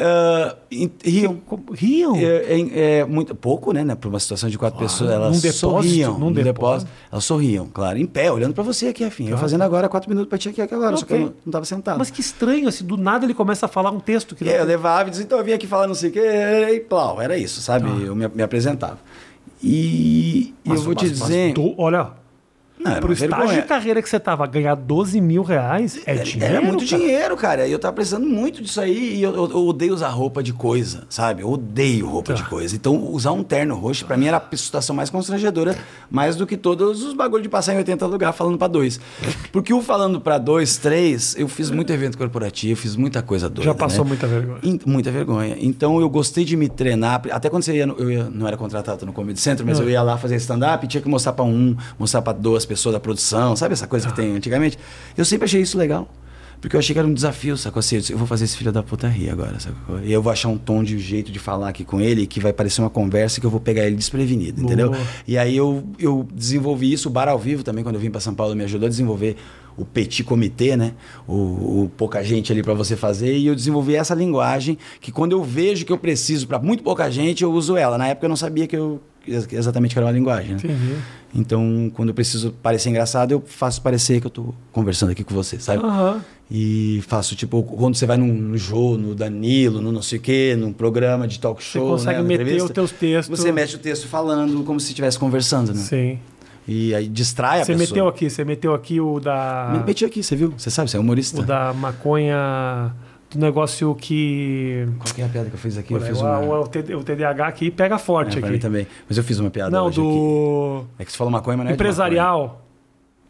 Ah, e- riam. Riam? É, é- é muito pouco, né? né, Para uma situação de quatro pessoas, elas num depósito, sorriam. num Num depósito. depósito. Elas sorriam, claro, em pé, olhando para você aqui, afim. Eu Claro. fazendo agora quatro minutos para ti aqui agora, só que eu não, não tava sentado. Mas que estranho, assim, do nada ele começa a falar um texto que aí eu levava e dizia, então eu vim aqui falar não sei o quê, e plau, era isso, sabe? Tá. Eu me, me apresentava. E, e eu vou te mas- mas dizer. do- olha, não, pro estágio vergonha. de carreira que você tava, ganhar 12 mil reais é Era- dinheiro. Era muito cara. dinheiro, cara. E eu tava precisando muito disso aí. E eu, eu- eu odeio usar roupa de coisa, sabe? Eu odeio roupa Tá. de coisa. Então, usar um terno roxo, pra mim, era a situação mais constrangedora, mais do que todos os bagulhos de passar em 80 lugares falando pra dois. Porque o falando pra dois, três, eu fiz muito evento corporativo, fiz muita coisa doida. Já passou né? muita vergonha. In- Muita vergonha. Então eu gostei de me treinar. Até quando você ia, no- eu ia- não era contratado no Comedy Center, mas Não. eu ia lá fazer stand-up tinha que mostrar pra um, mostrar pra duas pessoas da produção, sabe essa coisa que tem antigamente? Eu sempre achei isso legal. Porque eu achei que era um desafio, sacou? Assim, eu vou fazer esse filho da puta rir agora, sacou? E eu vou achar um tom de jeito de falar aqui com ele que vai parecer uma conversa que eu vou pegar ele desprevenido, entendeu? Boa. E aí eu, eu desenvolvi isso, o Bar ao Vivo também, quando eu vim para São Paulo, me ajudou a desenvolver o petit comitê, né? O, o pouca gente ali para você fazer. E eu desenvolvi essa linguagem que quando eu vejo que eu preciso para muito pouca gente, eu uso ela. Na época eu não sabia que eu exatamente que era uma linguagem, né? Entendi. Então, quando eu preciso parecer engraçado, eu faço parecer que eu tô conversando aqui com você, sabe? Aham. E faço, tipo, quando você vai num, no Jô, no Danilo, no não sei o quê, num programa de talk show. consegue né, uma meter entrevista, os teus textos. Você mete o texto falando como se estivesse conversando, né? Sim. E aí distrai a Você pessoa. meteu aqui, você meteu aqui o da. Me- Meti aqui, você viu? Você sabe, você é humorista. O da maconha. Do negócio que. Qual que é a piada que eu fiz aqui? o, Eu fiz negócio- uma... o, TD o TDAH aqui pega É, forte mim aqui. também. Mas eu fiz uma piada Não, hoje aqui. do. É que você falou maconha, mas não é empresarial.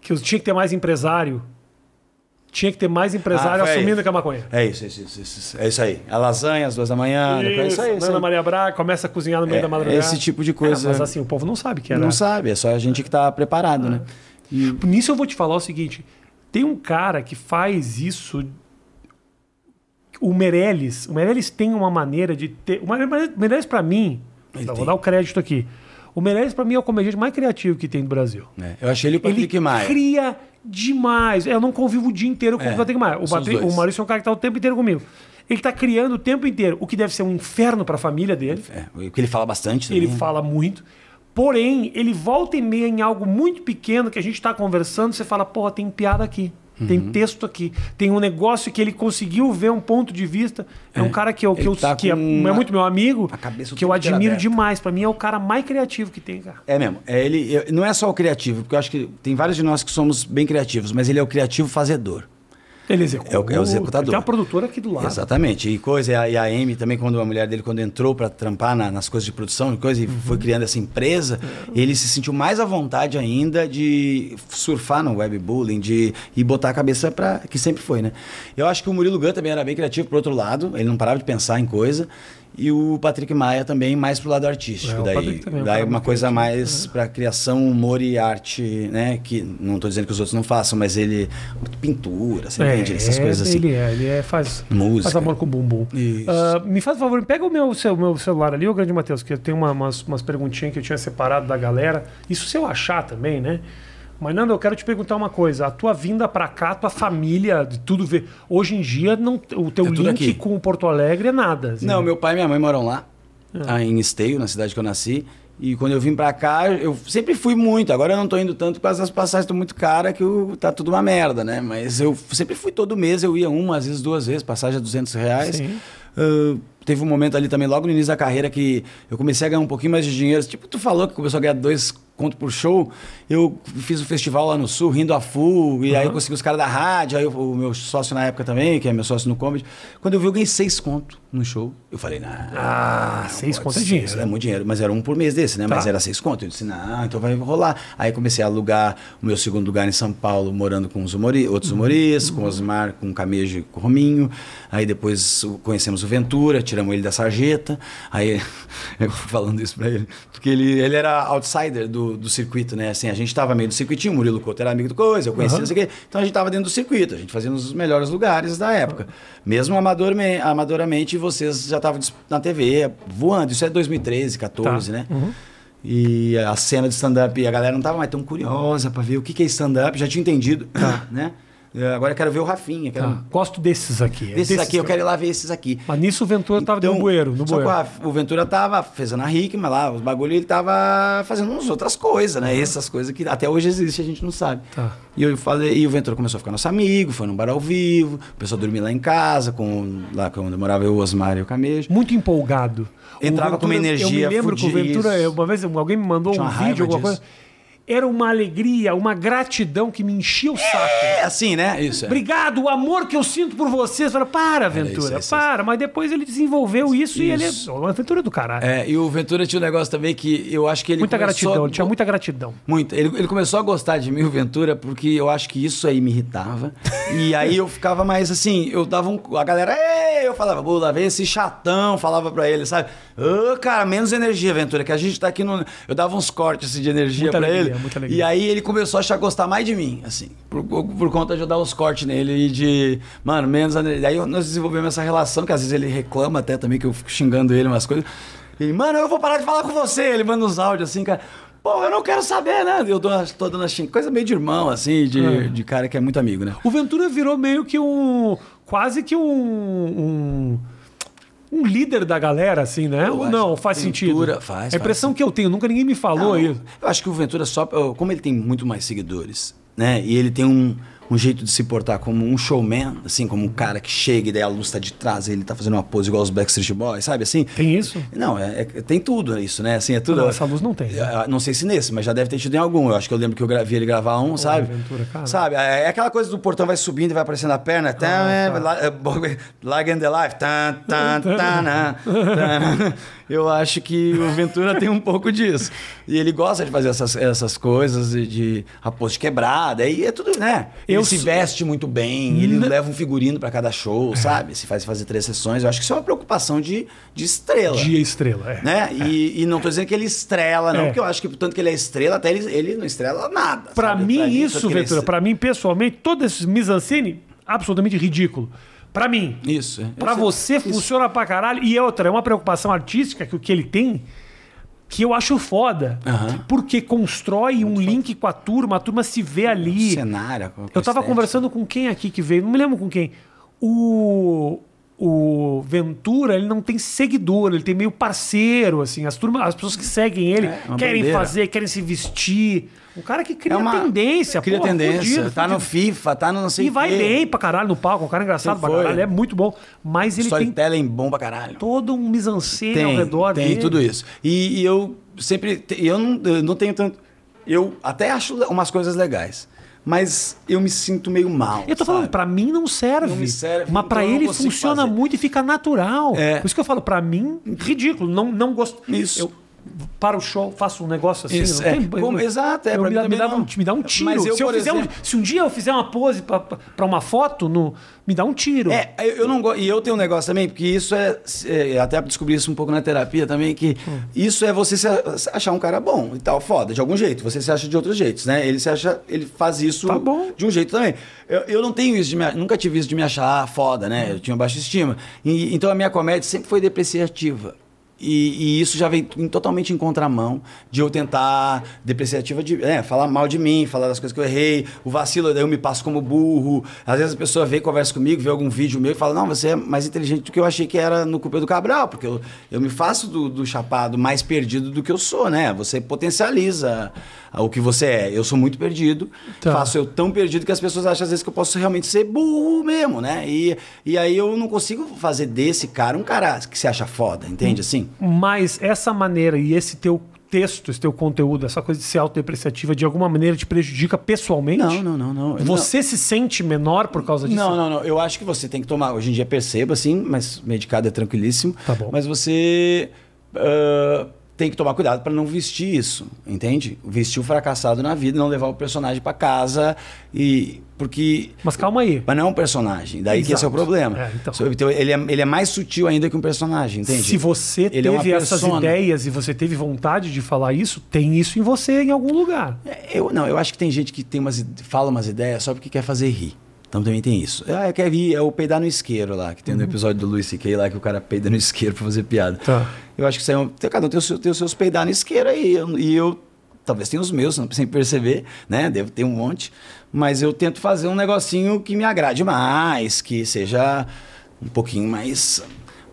Que tinha que ter mais empresário. Tinha que ter mais empresário Ah, assumindo que é maconha. É isso, é isso, isso, isso. É isso aí. A lasanha, às duas da manhã. é isso aí. Isso Ana aí. Maria Braga começa a cozinhar no meio É, da madrugada. esse tipo de coisa. É, mas assim, o povo não sabe que era. Não sabe, é só a gente que tá preparado, né? E Nisso eu vou te falar o seguinte: tem um cara que faz isso. O Meirelles. O Meirelles tem uma maneira de ter. O Meirelles, pra mim. Ele vou tem. dar o crédito aqui. O Meirelles, pra mim, é o comediante mais criativo que tem no Brasil. né, eu achei ele o Ele Patrick Maia. cria demais. Eu não convivo o dia inteiro com É, o Patrick Maia. O, Patrick, o Maurício é um cara que tá o tempo inteiro comigo. Ele tá criando o tempo inteiro, o que deve ser um inferno pra família dele. É, o que ele fala bastante também. Ele fala muito. Porém, ele volta e meia em algo muito pequeno que a gente tá conversando, você fala, porra, tem piada aqui. Tem Uhum. texto aqui. Tem um negócio que ele conseguiu ver um ponto de vista. É, um cara que, eu, que, eu, tá que é, é muito meu amigo, que eu admiro demais. Pra mim é o cara mais criativo que tem, cara. É mesmo. É ele, eu- não é só o criativo, porque eu acho que tem vários de nós que somos bem criativos, mas ele é o criativo fazedor. Ele executa. É o- é o executador. Tem uma produtora aqui do lado. Exatamente. E coisa, e a, Amy também, quando a mulher dele, quando entrou para trampar na- nas coisas de produção e coisa, e Uhum. foi criando essa empresa, É. ele se sentiu mais à vontade ainda de surfar no webbullying, de e botar a cabeça para que sempre foi, né? Eu acho que o Murilo Gun também era bem criativo por outro lado, ele não parava de pensar em coisa. E o Patrick Maia também mais pro lado artístico. É, daí é daí cara uma coisa mais para criação, humor e arte, né? Que não estou dizendo que os outros não façam, mas ele pintura, você entende essas coisas assim. Ele é, ele é, faz, Música. faz amor com o bumbum. Isso. Ah, me faz um favor, pega o meu, seu, meu celular ali, o grande Matheus, que eu tenho uma- umas, umas perguntinhas que eu tinha separado da galera. Isso se eu achar também, né? Mas, Nando, eu quero te perguntar uma coisa. A tua vinda pra cá, a tua família, de tudo ver. Hoje em dia, não, o teu É link aqui. com o Porto Alegre é nada. assim. Não, meu pai e minha mãe moram lá, Ah. ah, em Esteio, na cidade que eu nasci. E quando eu vim pra cá, eu sempre fui muito. Agora eu não tô indo tanto porque as passagens estão muito caras, que o- tá tudo uma merda, né? Mas eu sempre fui todo mês, eu ia uma, às vezes duas vezes, passagem a 200 reais. Ah, teve um momento ali também, logo no início da carreira, que eu comecei a ganhar um pouquinho mais de dinheiro. Tipo, tu falou que começou a ganhar dois conto por show. Eu fiz o festival lá no Sul, rindo a full, e aí eu consegui os caras da rádio, aí eu- o meu sócio na época também, que é meu sócio no comedy. Quando eu vi, eu ganhei seis conto no show. Eu falei, não. Ah, não seis conto é dinheiro. isso É muito dinheiro, mas era um por mês desse, né? Mas Tá. era seis conto. Eu disse, não, então vai rolar. Aí comecei a alugar o meu segundo lugar em São Paulo, morando com os humori outros humoristas, com o Osmar, com o Camejo e com o Rominho. Aí depois conhecemos o Ventura, tiramos ele da sarjeta. Aí eu fui falando isso pra ele, porque ele, ele era outsider do, do circuito, né? Assim, a gente tava meio do circuitinho, o Murilo Couto era amigo do Coisa, eu conhecia, Aham. não sei o quê. Então a gente tava dentro do circuito, a gente fazia nos melhores lugares da época. Mesmo amadorme- amadoramente, vocês já estavam na TV, voando. Isso é 2013, 14, Tá. né? E a cena de stand-up, a galera não tava mais tão curiosa pra ver o que, que é stand-up, já tinha entendido, né? Eh, Agora eu quero ver o Rafinha, quero... Tá. Gosto desses aqui. é Desses desses aqui, eu que quero ir lá ver esses aqui. Mas nisso o Ventura tava dentro do bueiro, no Então, só bueiro. a- o Ventura tava fazendo a Hickman lá, os bagulho, ele tava fazendo umas outras coisas, né? Essas coisas que até hoje existem, a gente não sabe. Tá. E eu falei, e o Ventura começou a ficar nosso amigo, foi num bar ao vivo, o pessoal dormia lá em casa, com, lá quando morava eu, o Osmar e o Camejo. Muito empolgado. Entrava com uma energia Eu me lembro que o Ventura, uma vez alguém me mandou um vídeo, alguma disso. coisa. Era uma alegria, uma gratidão que me enchia o saco. É assim, né? Isso. É. Obrigado, o amor que eu sinto por vocês. Fala, para, Ventura, isso, isso, para. Mas depois ele desenvolveu isso, e ele é Isso. uma aventura do caralho. É, e o Ventura tinha um negócio também que eu acho que ele muita começou gratidão, ele tinha muita gratidão. Muito. Ele, ele começou a gostar de mim, o Ventura, porque eu acho que isso aí me irritava. e aí eu ficava mais assim, eu dava um. A galera, Ei! eu falava, Bula, vem esse chatão, falava pra ele, sabe? Ô, cara, menos energia, Ventura, que a gente tá aqui no. Eu dava uns cortes assim, de energia Muita pra alegria, ele. Muita alegria. E aí ele começou a achar gostar mais de mim, assim, por, por conta de eu dar uns cortes nele e de. Mano, menos. Daí nós desenvolvemos essa relação, que às vezes ele reclama até também, que eu fico xingando ele umas coisas. E, mano, eu vou parar de falar com você. Ele manda uns áudios assim, cara. Pô, eu não quero saber, né? Eu dou, tô dando assim, coisa meio de irmão, assim, de, É. de cara que é muito amigo, né? O Ventura virou meio que um. quase que um. um um líder da galera, assim, né? Eu Ou não, faz Ventura sentido. faz, a impressão faz. que eu tenho, nunca ninguém me falou Não, isso. Eu acho que o Ventura só. Como ele tem muito mais seguidores, né? E ele tem um, um jeito de se portar como um showman, assim, como um cara que chega e daí a luz tá de trás, ele tá fazendo uma pose igual os Backstreet Boys, sabe assim? Tem isso? Não, é, é- tem tudo isso, né? Assim, é tudo. Não, essa luz não tem, né? É, Não sei se nesse, mas já deve ter tido em algum. Eu acho que eu lembro que eu gravei ele gravar um, sabe? Ventura, cara. Sabe? É é aquela coisa do portão vai subindo e vai aparecendo a perna. Tá, é, tá. lá- é, Lag in the life. Tá, tá, tá, né, tá. Eu acho que o Ventura tem um pouco disso. E ele gosta de fazer essas, essas coisas de, de quebrada. Aí é tudo, né? Ele Eu se sou- veste muito bem, ele N- leva um figurino pra cada show, sabe? Se faz fazer três sessões. Eu acho que isso é uma preocupação de, de estrela Dia estrela, é. né? E, e não tô dizendo que ele estrela, não, É. porque eu acho que tanto que ele é estrela, até ele, ele não estrela nada. Pra sabe? mim, tanto isso, que ele é Ventura, estre- pra mim, pessoalmente, todo esse mise-en-scène, absolutamente ridículo. Pra mim. Isso. é. Pra Isso- você funciona pra caralho. E outra, é uma preocupação artística que o que ele tem que eu acho foda. Aham. Porque constrói um link com a turma, a turma se vê ali. Cenário. com- com Eu tava estética. conversando com quem aqui que veio, não me lembro com quem. O, o Ventura, ele não tem seguidor, ele tem meio parceiro, assim. As, turmas, as pessoas que seguem ele É, querem bandeira. fazer, querem se vestir. Um cara que cria É uma tendência, Cria porra, tendência. fudido, tá no fudido. FIFA, tá no não sei E o vai quê. bem pra caralho no palco, um cara engraçado Sempre pra caralho, é muito bom. Mas ele tem Storytelling bom pra caralho. todo um mise-en-scène Tem, ao redor tem dele. tudo isso. E, e eu sempre... Eu não, eu não tenho tanto... Eu até acho umas coisas legais. Mas eu me sinto meio mal. Eu tô falando, sabe? pra mim não serve. Não serve, mas pra então ele funciona fazer. muito e fica natural. É. Por isso que eu falo, pra mim, ridículo. Não, não gosto. Isso. Eu para o show, faço um negócio assim. Isso, é. tem- Como- exato, é, eu pra me, dá- me, dá, um- me dá um tiro. Eu, se, eu fizer um- exemplo- se um dia eu fizer uma pose pra uma foto, no, me dá um tiro. É, eu não gosto. E eu tenho um negócio também, porque isso é, é. Até descobri isso um pouco na terapia também, que Hum. isso é você se achar um cara bom e tal, foda, de algum jeito. Você se acha de outros jeitos, né? Ele se acha. Ele faz isso Tá de um jeito também. Eu, eu não tenho isso de me, Nunca tive isso de me achar foda, né? Eu tinha baixa estima. E- então a minha comédia sempre foi depreciativa. E, e isso já vem em- totalmente em contramão de eu tentar depreciativa de é, falar mal de mim, falar das coisas que eu errei, o vacilo, daí eu me passo como burro. Às vezes a pessoa vem, conversa comigo, vê algum vídeo meu e fala: Não, você é mais inteligente do que eu achei que era no Culpa do Cabral, porque eu, eu me faço do, do chapado mais perdido do que eu sou, né? Você potencializa o que você é. Eu sou muito perdido, Tá. faço eu tão perdido que as pessoas acham às vezes que eu posso realmente ser burro mesmo, né? E, e aí eu não consigo fazer desse cara um cara que se acha foda, entende assim? Mas essa maneira e esse teu texto, esse teu conteúdo, essa coisa de ser autodepreciativa, de alguma maneira te prejudica pessoalmente? Não, não, não, não. Você se sente menor por causa disso? Não, não, não. Eu acho que você tem que tomar. Hoje em dia perceba, assim, mas medicado é tranquilíssimo. Tá bom. Mas você ah, tem que tomar cuidado para não vestir isso, entende? Vestir o fracassado na vida, não levar o personagem para casa e porque Mas calma aí. mas não é um personagem, daí que esse é o Exato. problema. É, então. Então, ele, é, ele é mais sutil ainda que um personagem, entende? Se você Ele é teve essas persona. ideias e você teve vontade de falar isso, tem isso em você em algum lugar. É, Eu não, eu acho que tem gente que tem umas, fala umas ideias só porque quer fazer rir. Então também tem isso. Ah, quer rir, é o peidar no isqueiro lá, que tem no episódio do Luis C.K. lá que o cara peida no isqueiro pra fazer piada. Uhum. Tá. Eu acho que isso aí é um, cada um tem, o seu- tem os seus peidar no isqueiro aí. eu- E eu, talvez tenha os meus, sem perceber, né? Devo ter um monte. Mas eu tento fazer um negocinho que me agrade mais, que seja um pouquinho mais,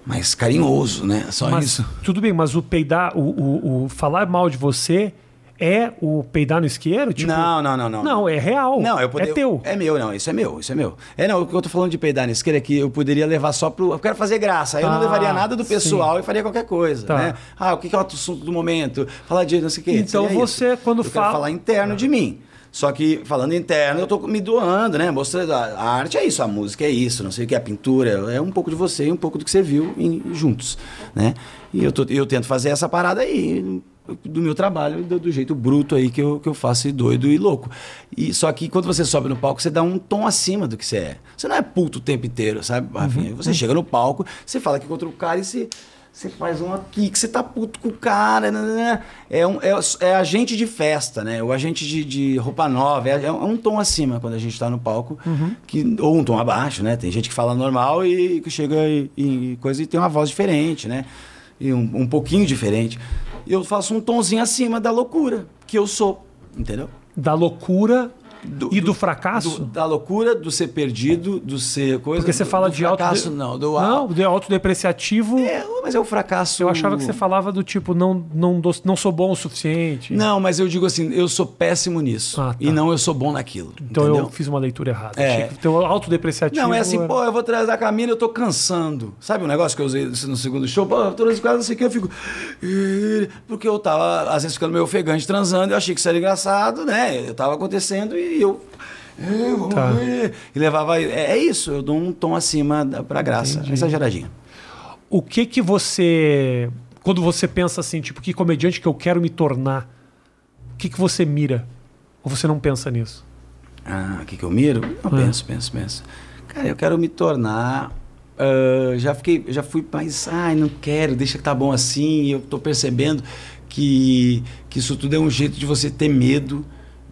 mais carinhoso, né? Só mas isso. tudo bem, mas o peidar, o, o- o falar mal de você é o peidar no isqueiro? Tipo, não, não, não, não. Não, é real. Não, eu poderia. É teu. É meu, não. Isso é meu, isso é meu. É, não, o que eu tô falando de peidar na isqueira é que eu poderia levar só pro. Eu quero fazer graça. Aí eu Ah, não levaria nada do sim. pessoal e faria qualquer coisa, Tá. né? Ah, o que é o assunto do momento? Falar de não sei o quê. Então você, isso. quando eu fala- Quero falar interno de mim. Só que falando interno, eu tô me doando, né? Mostrando a a arte é isso, a música é isso, não sei o que, a pintura é um pouco de você e um pouco do que você viu em- juntos, né? E eu, tô- eu tento fazer essa parada aí do meu trabalho, do, do jeito bruto aí que eu, que eu faço e doido e louco. E só que quando você sobe no palco, você dá um tom acima do que você é. Você não é puto o tempo inteiro, sabe, Rafinha? Você chega no palco, você fala aqui contra o cara e você você faz um aqui que você tá puto com o cara. né, né, né. É, um, é, é agente de festa, né? O agente de, de roupa nova. É, é um tom acima quando a gente tá no palco. Que, ou um tom abaixo, né? Tem gente que fala normal e que chega e, e coisa e tem uma voz diferente, né? E um, um pouquinho diferente. Eu faço um tomzinho acima da loucura, que eu sou. Entendeu? Da loucura Do- e do, do- fracasso? Do- da loucura, do ser perdido, do ser coisa. Porque você fala de auto... fracasso, não. Do, Não, de autodepreciativo. É, mas é o fracasso. Eu achava que você falava do tipo, não, não, não sou bom o suficiente. Não, mas eu digo assim, eu sou péssimo nisso. Ah, tá. E não eu sou bom naquilo. Então entendeu? eu fiz uma leitura errada. É. O teu autodepreciativo. Não, é assim, era- pô, eu vou trazer a Camila, eu tô cansando. Sabe um negócio que eu usei no segundo show? Pô, todas as coisas assim que eu fico. Porque eu tava, às vezes, ficando meio ofegante transando, eu achei que isso era engraçado, né? Eu tava acontecendo e eu. "Ih, vamos Tá. ver." E levava. É, é isso, eu dou um tom acima da, pra graça. Exageradinho. O que que você. Quando você pensa assim, tipo, que comediante que eu quero me tornar, o que que você mira? Ou você não pensa nisso? Ah, o que, que eu miro? Eu É. penso, penso, penso. Cara, eu quero me tornar. ah, já fiquei, já fui mais. Ai, não quero, deixa que tá bom assim. E eu tô percebendo que, que isso tudo é um jeito de você ter medo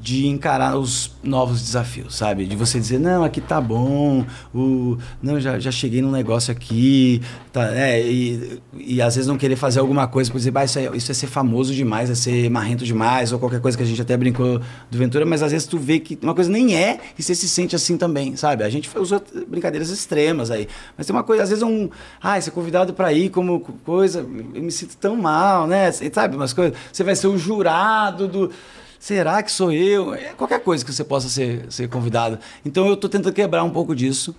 de encarar os novos desafios, sabe? De você dizer, não, aqui tá bom, o, não, já, já cheguei num negócio aqui, tá, é, e, e às vezes não querer fazer alguma coisa, por dizer, isso, é, isso é ser famoso demais, é ser marrento demais, ou qualquer coisa que a gente até brincou do Ventura, mas às vezes tu vê que uma coisa nem é e você se sente assim também, sabe? A gente usou brincadeiras extremas aí, mas tem uma coisa, às vezes um, ah, ser convidado para ir como coisa, eu me sinto tão mal, né? Sabe, umas coisas, você vai ser o jurado do será que sou eu? É qualquer coisa que você possa ser, ser convidado. Então eu estou tentando quebrar um pouco disso.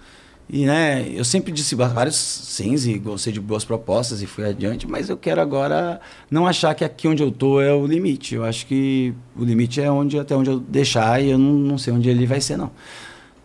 E né, eu sempre disse vários sims e gostei de boas propostas e fui adiante, mas eu quero agora não achar que aqui onde eu tô é o limite. Eu acho que o limite é onde até onde eu deixar e eu não, não sei onde ele vai ser não.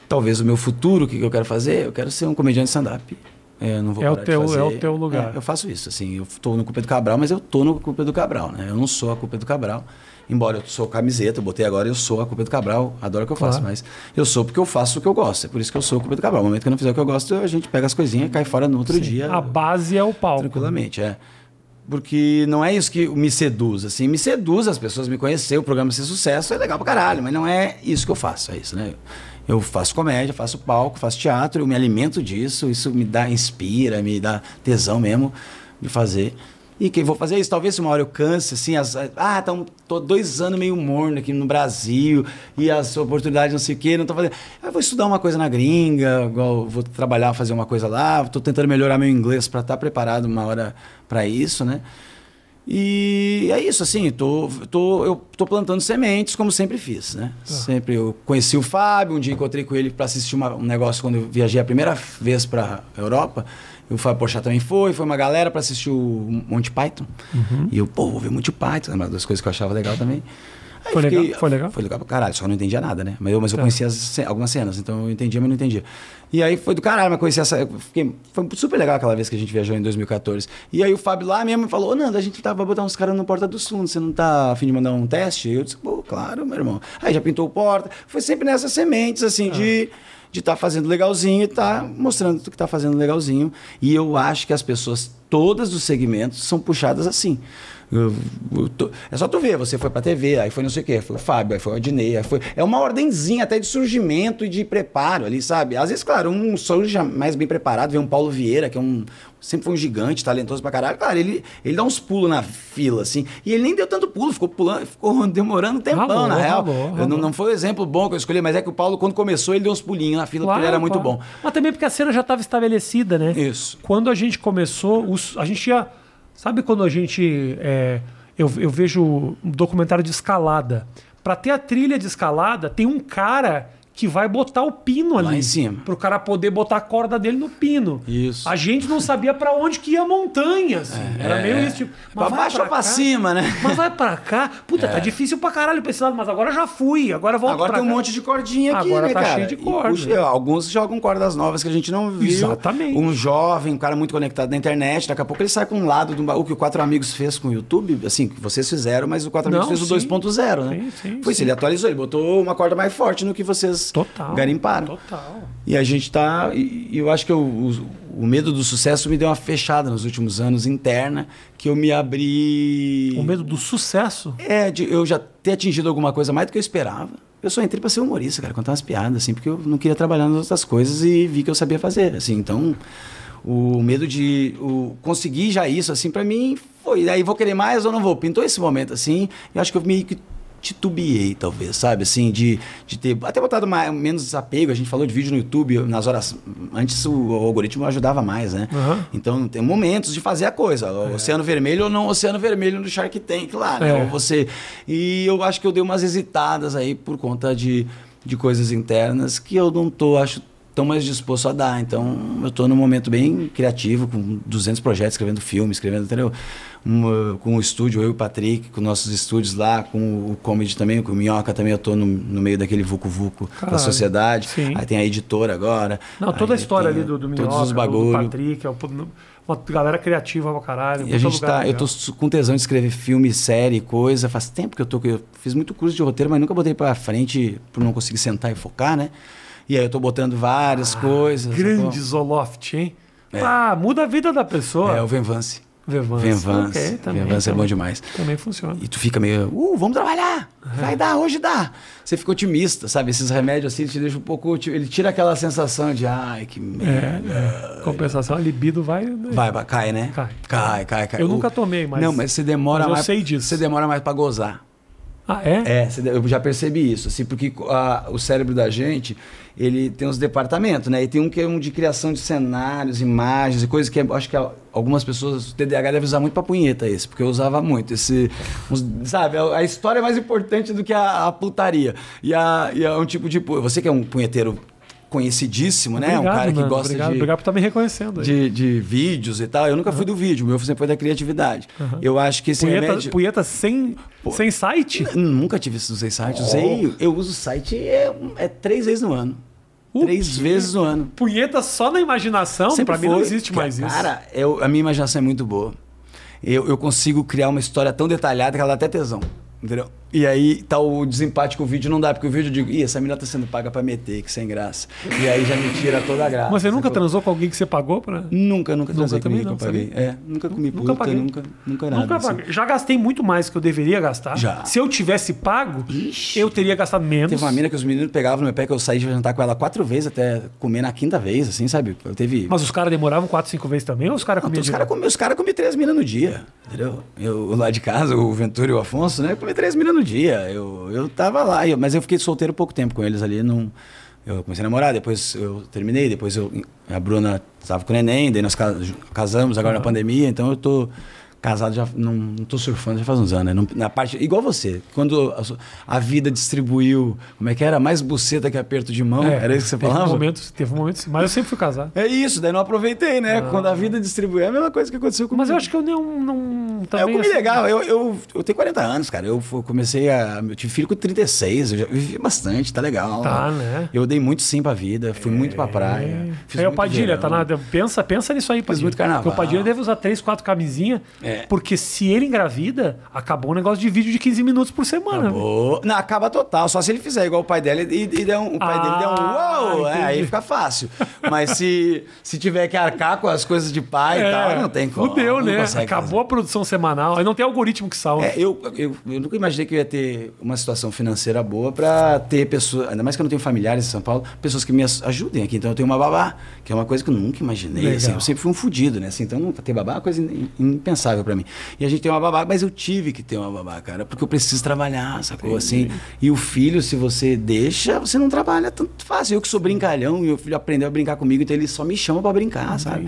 Talvez o meu futuro, o que que eu quero fazer? Eu quero ser um comediante stand-up. É, eu não vou É o teu- é o teu lugar. É, eu faço isso, assim, eu tô no Culpa do Cabral, mas eu tô no Culpa do Cabral, né? Eu não sou a Culpa do Cabral. Embora eu sou camiseta, eu botei agora, eu sou a Culpa do Cabral, adoro o que eu faço, Claro. mas eu sou porque eu faço o que eu gosto. É por isso que eu sou a Culpa do Cabral. No momento que eu não fizer o que eu gosto, a gente pega as coisinhas e cai fora no outro dia. A base é o palco. Tranquilamente, é. Porque não é isso que me seduz, assim, me seduz as pessoas me conhecer, o programa ser sucesso, é legal pra caralho, mas não é isso que eu faço, é isso, né? Eu faço comédia, faço palco, faço teatro, eu me alimento disso, isso me dá, inspira, me dá tesão mesmo de fazer. E quem vou fazer isso, talvez se uma hora eu canse, assim, as, ah, então tô dois anos meio morno aqui no Brasil, e as oportunidades não sei o quê, não tô fazendo. Eu vou estudar uma coisa na gringa, igual vou trabalhar, fazer uma coisa lá, tô tentando melhorar meu inglês para estar preparado uma hora para isso, né? E é isso, assim, tô, tô, eu tô plantando sementes, como sempre fiz, né? Sempre eu conheci o Fábio, um dia encontrei com ele para assistir uma- um negócio quando eu viajei a primeira vez para Europa. O Fábio Porchat também foi, foi uma galera para assistir o Monty Python. E eu, pô, vou ver Monty Python, uma das coisas que eu achava legal também. Foi legal? Foi legal? Foi legal pra caralho, só não entendia nada, né? Mas eu, mas eu Tá. conhecia as algumas cenas, então eu entendia, mas não entendia. E aí foi do caralho, mas conheci essa. Fiquei, foi super legal aquela vez que a gente viajou em 2014. E aí o Fábio lá mesmo me falou: Ô Nando, a gente tava botar uns caras no Porta dos Fundos, você não tá afim de mandar um teste? Eu disse: pô, claro, meu irmão. Aí já pintou o porta. Foi sempre nessas sementes, assim, de de estar fazendo legalzinho e estar mostrando que está fazendo legalzinho. E eu acho que as pessoas, todas dos segmentos, são puxadas assim. É só tu ver, você foi pra TV, aí foi não sei o quê, foi o Fábio, aí foi o Adnei, aí foi. É uma ordenzinha até de surgimento e de preparo ali, sabe? Às vezes, claro, um surge mais bem preparado, vem um Paulo Vieira, que é um. Sempre foi um gigante, talentoso pra caralho. Claro, ele, ele dá uns pulos na fila, assim. E ele nem deu tanto pulo, ficou pulando, ficou demorando um tempão, na real. não, não foi o exemplo bom que eu escolhi, mas é que o Paulo, quando começou, ele deu uns pulinhos na fila, porque ele era muito claro. bom. Mas também porque a cena já estava estabelecida, né? Isso. Quando a gente começou, os- a gente ia. Sabe quando a gente. é, eu, eu vejo um documentário de escalada. Pra ter a trilha de escalada, tem um cara que vai botar o pino Lá ali. em cima. Pro cara poder botar a corda dele no pino. Isso. A gente não sabia pra onde que ia a montanha. assim. Era meio isso. Tipo, Pra vai baixo ou pra cá? cima, né? Mas vai pra cá. Puta, tá difícil pra caralho pra esse lado, mas agora já fui. Agora volto Agora pra tem um cá. monte de cordinha aqui, Agora né, tá cara? cheio de corda. puxa, alguns jogam cordas novas que a gente não viu. Exatamente. Um jovem, um cara muito conectado na internet, daqui a pouco ele sai com um lado do baú que o Quatro Amigos fez com o YouTube, assim, que vocês fizeram, mas o Quatro Amigos Não, fez o sim. 2.0, né? Sim, sim, Foi isso, sim. ele atualizou, ele botou uma corda mais forte no que vocês Total. garimparam. Total. E a gente tá. E, eu acho que eu- o, o medo do sucesso me deu uma fechada nos últimos anos interna, que eu me abri. O medo do sucesso. É, de eu já ter atingido alguma coisa mais do que eu esperava. Eu só entrei pra ser humorista, cara, contar umas piadas, assim, porque eu não queria trabalhar nas outras coisas e vi que eu sabia fazer, assim. Então, o medo de o, conseguir já isso, assim, pra mim foi. Aí vou querer mais ou não vou? Pintou esse momento, assim, e acho que eu meio que titubeei, talvez, sabe? Assim, de, de ter até botado mais, menos desapego. A gente falou de vídeo no YouTube, nas horas. Antes o, algoritmo ajudava mais, né? Aham. Então tem momentos de fazer a coisa. O Oceano Vermelho ou não Oceano Vermelho no Shark Tank lá, né? É. Ou você. E eu acho que eu dei umas hesitadas aí por conta de, de coisas internas que eu não tô, acho, tão mais disposto a dar. Então eu tô num momento bem criativo, com 200 projetos, escrevendo filme, escrevendo, entendeu? Um, uh, com o estúdio, eu e o Patrick, com nossos estúdios lá, com o comedy também, com o Minhoca também, eu tô no, no meio daquele vucu-vucu da sociedade. Sim. Aí tem a editora agora. Não, toda a história ali do, do Todos Minhoca, os do, do bagulho. Patrick, é um- uma galera criativa pra caralho. E a gente lugar tá. Eu tô com tesão de escrever filme, série, coisa. Faz tempo que eu tô. Eu fiz muito curso de roteiro, mas nunca botei pra frente por não conseguir sentar e focar, né? E aí eu tô botando várias coisas. Ah, Grande Zoloft, hein? É. Ah, muda a vida da pessoa. É, o Venvance. Venvance. Venvance. Ok, também, Venvance é bom também. demais. Também funciona. E tu fica meio, uh, vamos trabalhar! Vai dar, hoje dá! Você fica otimista, sabe? Esses remédios assim, ele te deixa um pouco. Ele tira aquela sensação de, ai, que merda. É, é. Compensação, a libido vai. Vai, vai, cai, né? Cai. Cai, cai, cai. Eu O- nunca tomei, mas- Não, mas você demora mas eu mais. sei disso. Você demora mais pra gozar. Ah, é? É, eu já percebi isso, assim, porque a- o cérebro da gente, ele tem uns departamentos, né? E tem um que é um de criação de cenários, imagens e coisas que é- acho que a- algumas pessoas, o TDAH deve usar muito pra punheta esse, porque eu usava muito esse, uns- sabe? A, a história é mais importante do que a, a putaria. E, a, e é um tipo de... Você que é um punheteiro conhecidíssimo, né? um Obrigado, cara que mano, gosta obrigado, de obrigado por estar me reconhecendo. de, de vídeos e tal. Eu nunca fui do vídeo, meu sempre foi da criatividade. Eu acho que esse punheta, remédio... punheta sem, sem site? Nunca tive esse usei site. Usei, eu uso site é, é três vezes no ano. O três vezes no ano. Punheta só na imaginação? Pra mim não existe mais isso. Cara, eu- a minha imaginação é muito boa. Eu, eu consigo criar uma história tão detalhada que ela dá até tesão. Entendeu? E aí tá o desempate com o vídeo, não dá, porque o vídeo eu digo, ih, essa menina tá sendo paga pra meter, que sem graça. E aí já me tira toda a graça. Mas você nunca sacou? transou com alguém que você pagou pra. Nunca, nunca transei também não, que eu paguei. É, nunca comi Nunca puta, paguei. nunca, nunca nada. Nunca assim. Já gastei muito mais que eu deveria gastar. Já. Se eu tivesse pago, Ixi. eu teria gastado menos. Teve uma mina que os meninos pegavam no meu pé que eu saí de jantar com ela quatro vezes até comer na quinta vez, assim, sabe? Eu teve. Mas os caras demoravam quatro, cinco vezes também ou os caras comiam os caras direto? comi, os cara comi três minas no dia, entendeu? Eu lá de casa, o Ventura e o Afonso, né? Comi três minas no dia. Eu, eu tava lá, eu- mas eu fiquei solteiro pouco tempo com eles ali. Não, eu comecei a namorar, depois eu terminei, depois eu, a Bruna estava com o neném, daí nós ca- casamos agora na pandemia, então eu tô Casado já não, não tô surfando já faz uns anos, né? Não- na parte igual você, quando a, a vida distribuiu, como é que era, mais buceta que aperto de mão, era isso que você teve falava? Um momento, teve um momento, mas eu sempre fui casado. É isso, daí não aproveitei, né? Quando a vida distribuiu, é a mesma coisa que aconteceu comigo. Mas eu acho que eu não. não É, também, eu comi assim, legal, eu, eu, eu tenho 40 anos, cara. Eu comecei a. Eu tive filho com 36, eu já vivi bastante, tá legal. Tá, né? Eu dei muito sim pra vida, fui muito pra praia. Fiz Aí o Padilha, verão. tá nada. Pensa, pensa nisso aí, Padilha. muito carnaval. Porque o Padilha deve usar três, quatro camisinhas. É. Porque se ele engravida, acabou um negócio de vídeo de 15 minutos por semana. Acabou. Não, acaba total. Só se ele fizer igual o pai dela e, e der um, o pai dele der um Ah, uou, é, aí fica fácil. Mas se, se tiver que arcar com as coisas de pai e tal, não tem como. É, Fudeu, né? Acabou a produção semanal. Aí não tem algoritmo que salva. É, eu, eu, eu nunca imaginei que eu ia ter uma situação financeira boa pra ter pessoas, ainda mais que eu não tenho familiares em São Paulo, pessoas que me ajudem aqui. Então eu tenho uma babá, que é uma coisa que eu nunca imaginei. Assim, eu sempre fui um fudido, né? Assim, então ter babá é uma coisa in- impensável pra mim. E a gente tem uma babá, mas eu tive que ter uma babá, cara, porque eu preciso trabalhar, sacou? Assim, e o filho, se você deixa, você não trabalha tanto fácil. Eu que sou brincalhão, e meu filho aprendeu a brincar comigo, então ele só me chama pra brincar, sabe?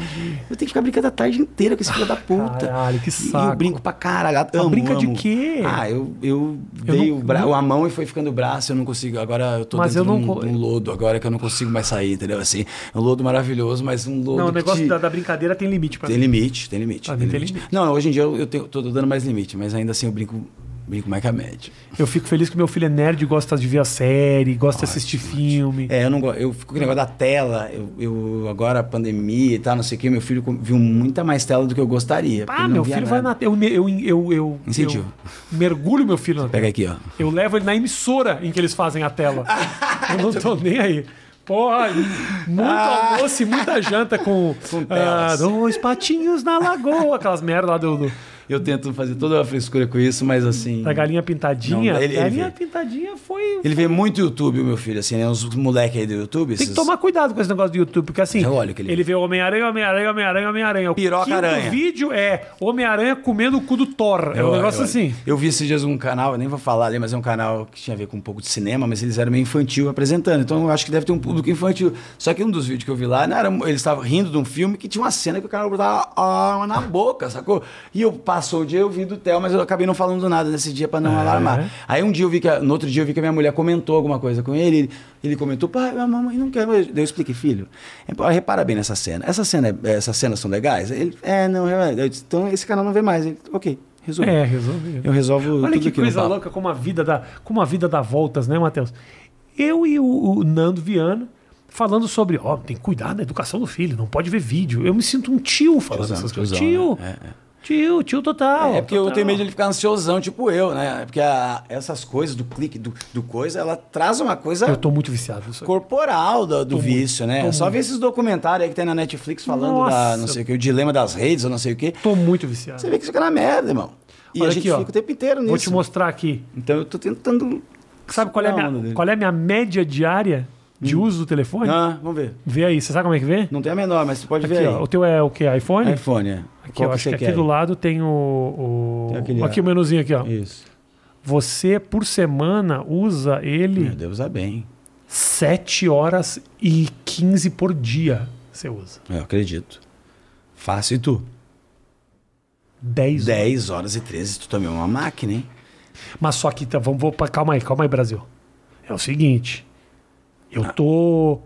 Eu tenho que ficar brincando a tarde inteira com esse filho da puta. Caralho, que E saco. eu brinco pra caralho. Amo, brinca de amo. quê? Ah, eu, eu Eu dei não- o, bra- não- a mão e foi ficando o braço, eu não consigo. Agora eu tô Mas dentro eu não de um, de um lodo, agora que eu não consigo mais sair, entendeu? Assim, um lodo maravilhoso, mas um lodo Não, o negócio te- da, da brincadeira tem limite pra Tem mim. limite, tem limite. Pra tem mim tem limite. limite. Não, hoje em dia eu, eu tô dando mais limite, mas ainda assim eu brinco, brinco mais que a média. Eu fico feliz que meu filho é nerd, gosta de ver a série, gosta de assistir filme. É, eu não gosto. Eu fico com o negócio da tela. Eu, eu- agora a pandemia e tal, não sei o quê, meu filho com- viu muita mais tela do que eu gostaria. Ah, meu filho vai nada. na. Eu, eu, eu, eu, Incentivo. eu mergulho meu filho na Pega aqui, ó. Eu levo ele na emissora em que eles fazem a tela. Eu não tô nem aí. Porra, muito almoço e muita janta com, Com ah, dois patinhos na lagoa, aquelas merda lá do, do- Eu tento fazer toda a frescura com isso, mas assim. da galinha pintadinha. Não, ele- ele galinha vê. pintadinha foi. Ele vê muito YouTube, o meu filho, assim, né? Uns moleque aí do YouTube. Tem que esses- tomar cuidado com esse negócio do YouTube, porque assim, Eu olho que ele- ele vê Homem-Aranha, Homem-Aranha, Homem-Aranha, Homem-Aranha. O Piroca aranha. vídeo é Homem-Aranha comendo o cu do Thor. É um negócio eu- assim. Eu vi esses dias um canal, eu nem vou falar ali, mas é um canal que tinha a ver com um pouco de cinema, mas eles eram meio infantil apresentando. Então eu acho que deve ter um público infantil. Só que um dos vídeos que eu vi lá, não era, eles estavam rindo de um filme que tinha uma cena que o cara botava na boca, sacou? E eu passou o dia, eu vi do Theo, mas eu acabei não falando nada nesse dia pra não alarmar. Aí um dia eu vi que, no outro dia eu vi que a minha mulher comentou alguma coisa com ele, ele, ele comentou, pai, a mamãe não quer. Daí eu expliquei, filho, é, repara bem nessa cena. Essa cena é- essas cenas são legais? Ele, é, não, é. Eu disse, então esse canal não vê mais. Ele, ok, resolvi. É, resolvi. Eu resolvo Olha tudo que coisa louca como a vida dá, como a vida dá voltas, né, Matheus? Eu e o, o Nando Viana falando sobre, ó, tem que cuidar da educação do filho, não pode ver vídeo. Eu me sinto um tio falando Tiozão, essas coisas. tiozão, Tio, né? É, é. Tio, tio total. É porque eu total. tenho medo de ele ficar ansiosão, tipo eu, né? Porque a- essas coisas do clique, do, do coisa, ela traz uma coisa Eu tô muito viciado nisso. corporal do, do vício, né? tô Só muito. ver esses documentários aí que tem na Netflix falando Nossa. da, não sei o que, o dilema das redes, ou não sei o que. Tô muito viciado. Você vê que isso fica na merda, irmão. E Olha a gente aqui, ó. fica o tempo inteiro nisso. Vou te mostrar aqui. Então eu tô tentando. Sabe qual é, a minha, dele. qual é a minha média diária de uso do telefone? Ah, vamos ver. Vê aí, você sabe como é que vê? Não tem a menor, mas você pode Aqui, ver ó, aí. o teu é o que? iPhone? iPhone, é. Aqui, ó, que acho que aqui quer? do lado tem o. o- Tem aqui o menuzinho aqui, ó. Isso. Você, por semana, usa ele Meu Deus, usar bem. 7 horas e 15 por dia. Você usa. Eu acredito. Fácil e tu? 10 horas. 10 horas e 13, tu também é uma máquina, hein? Mas só que, tá, vamos, vou, calma aí, calma aí, Brasil. É o seguinte. Eu tô.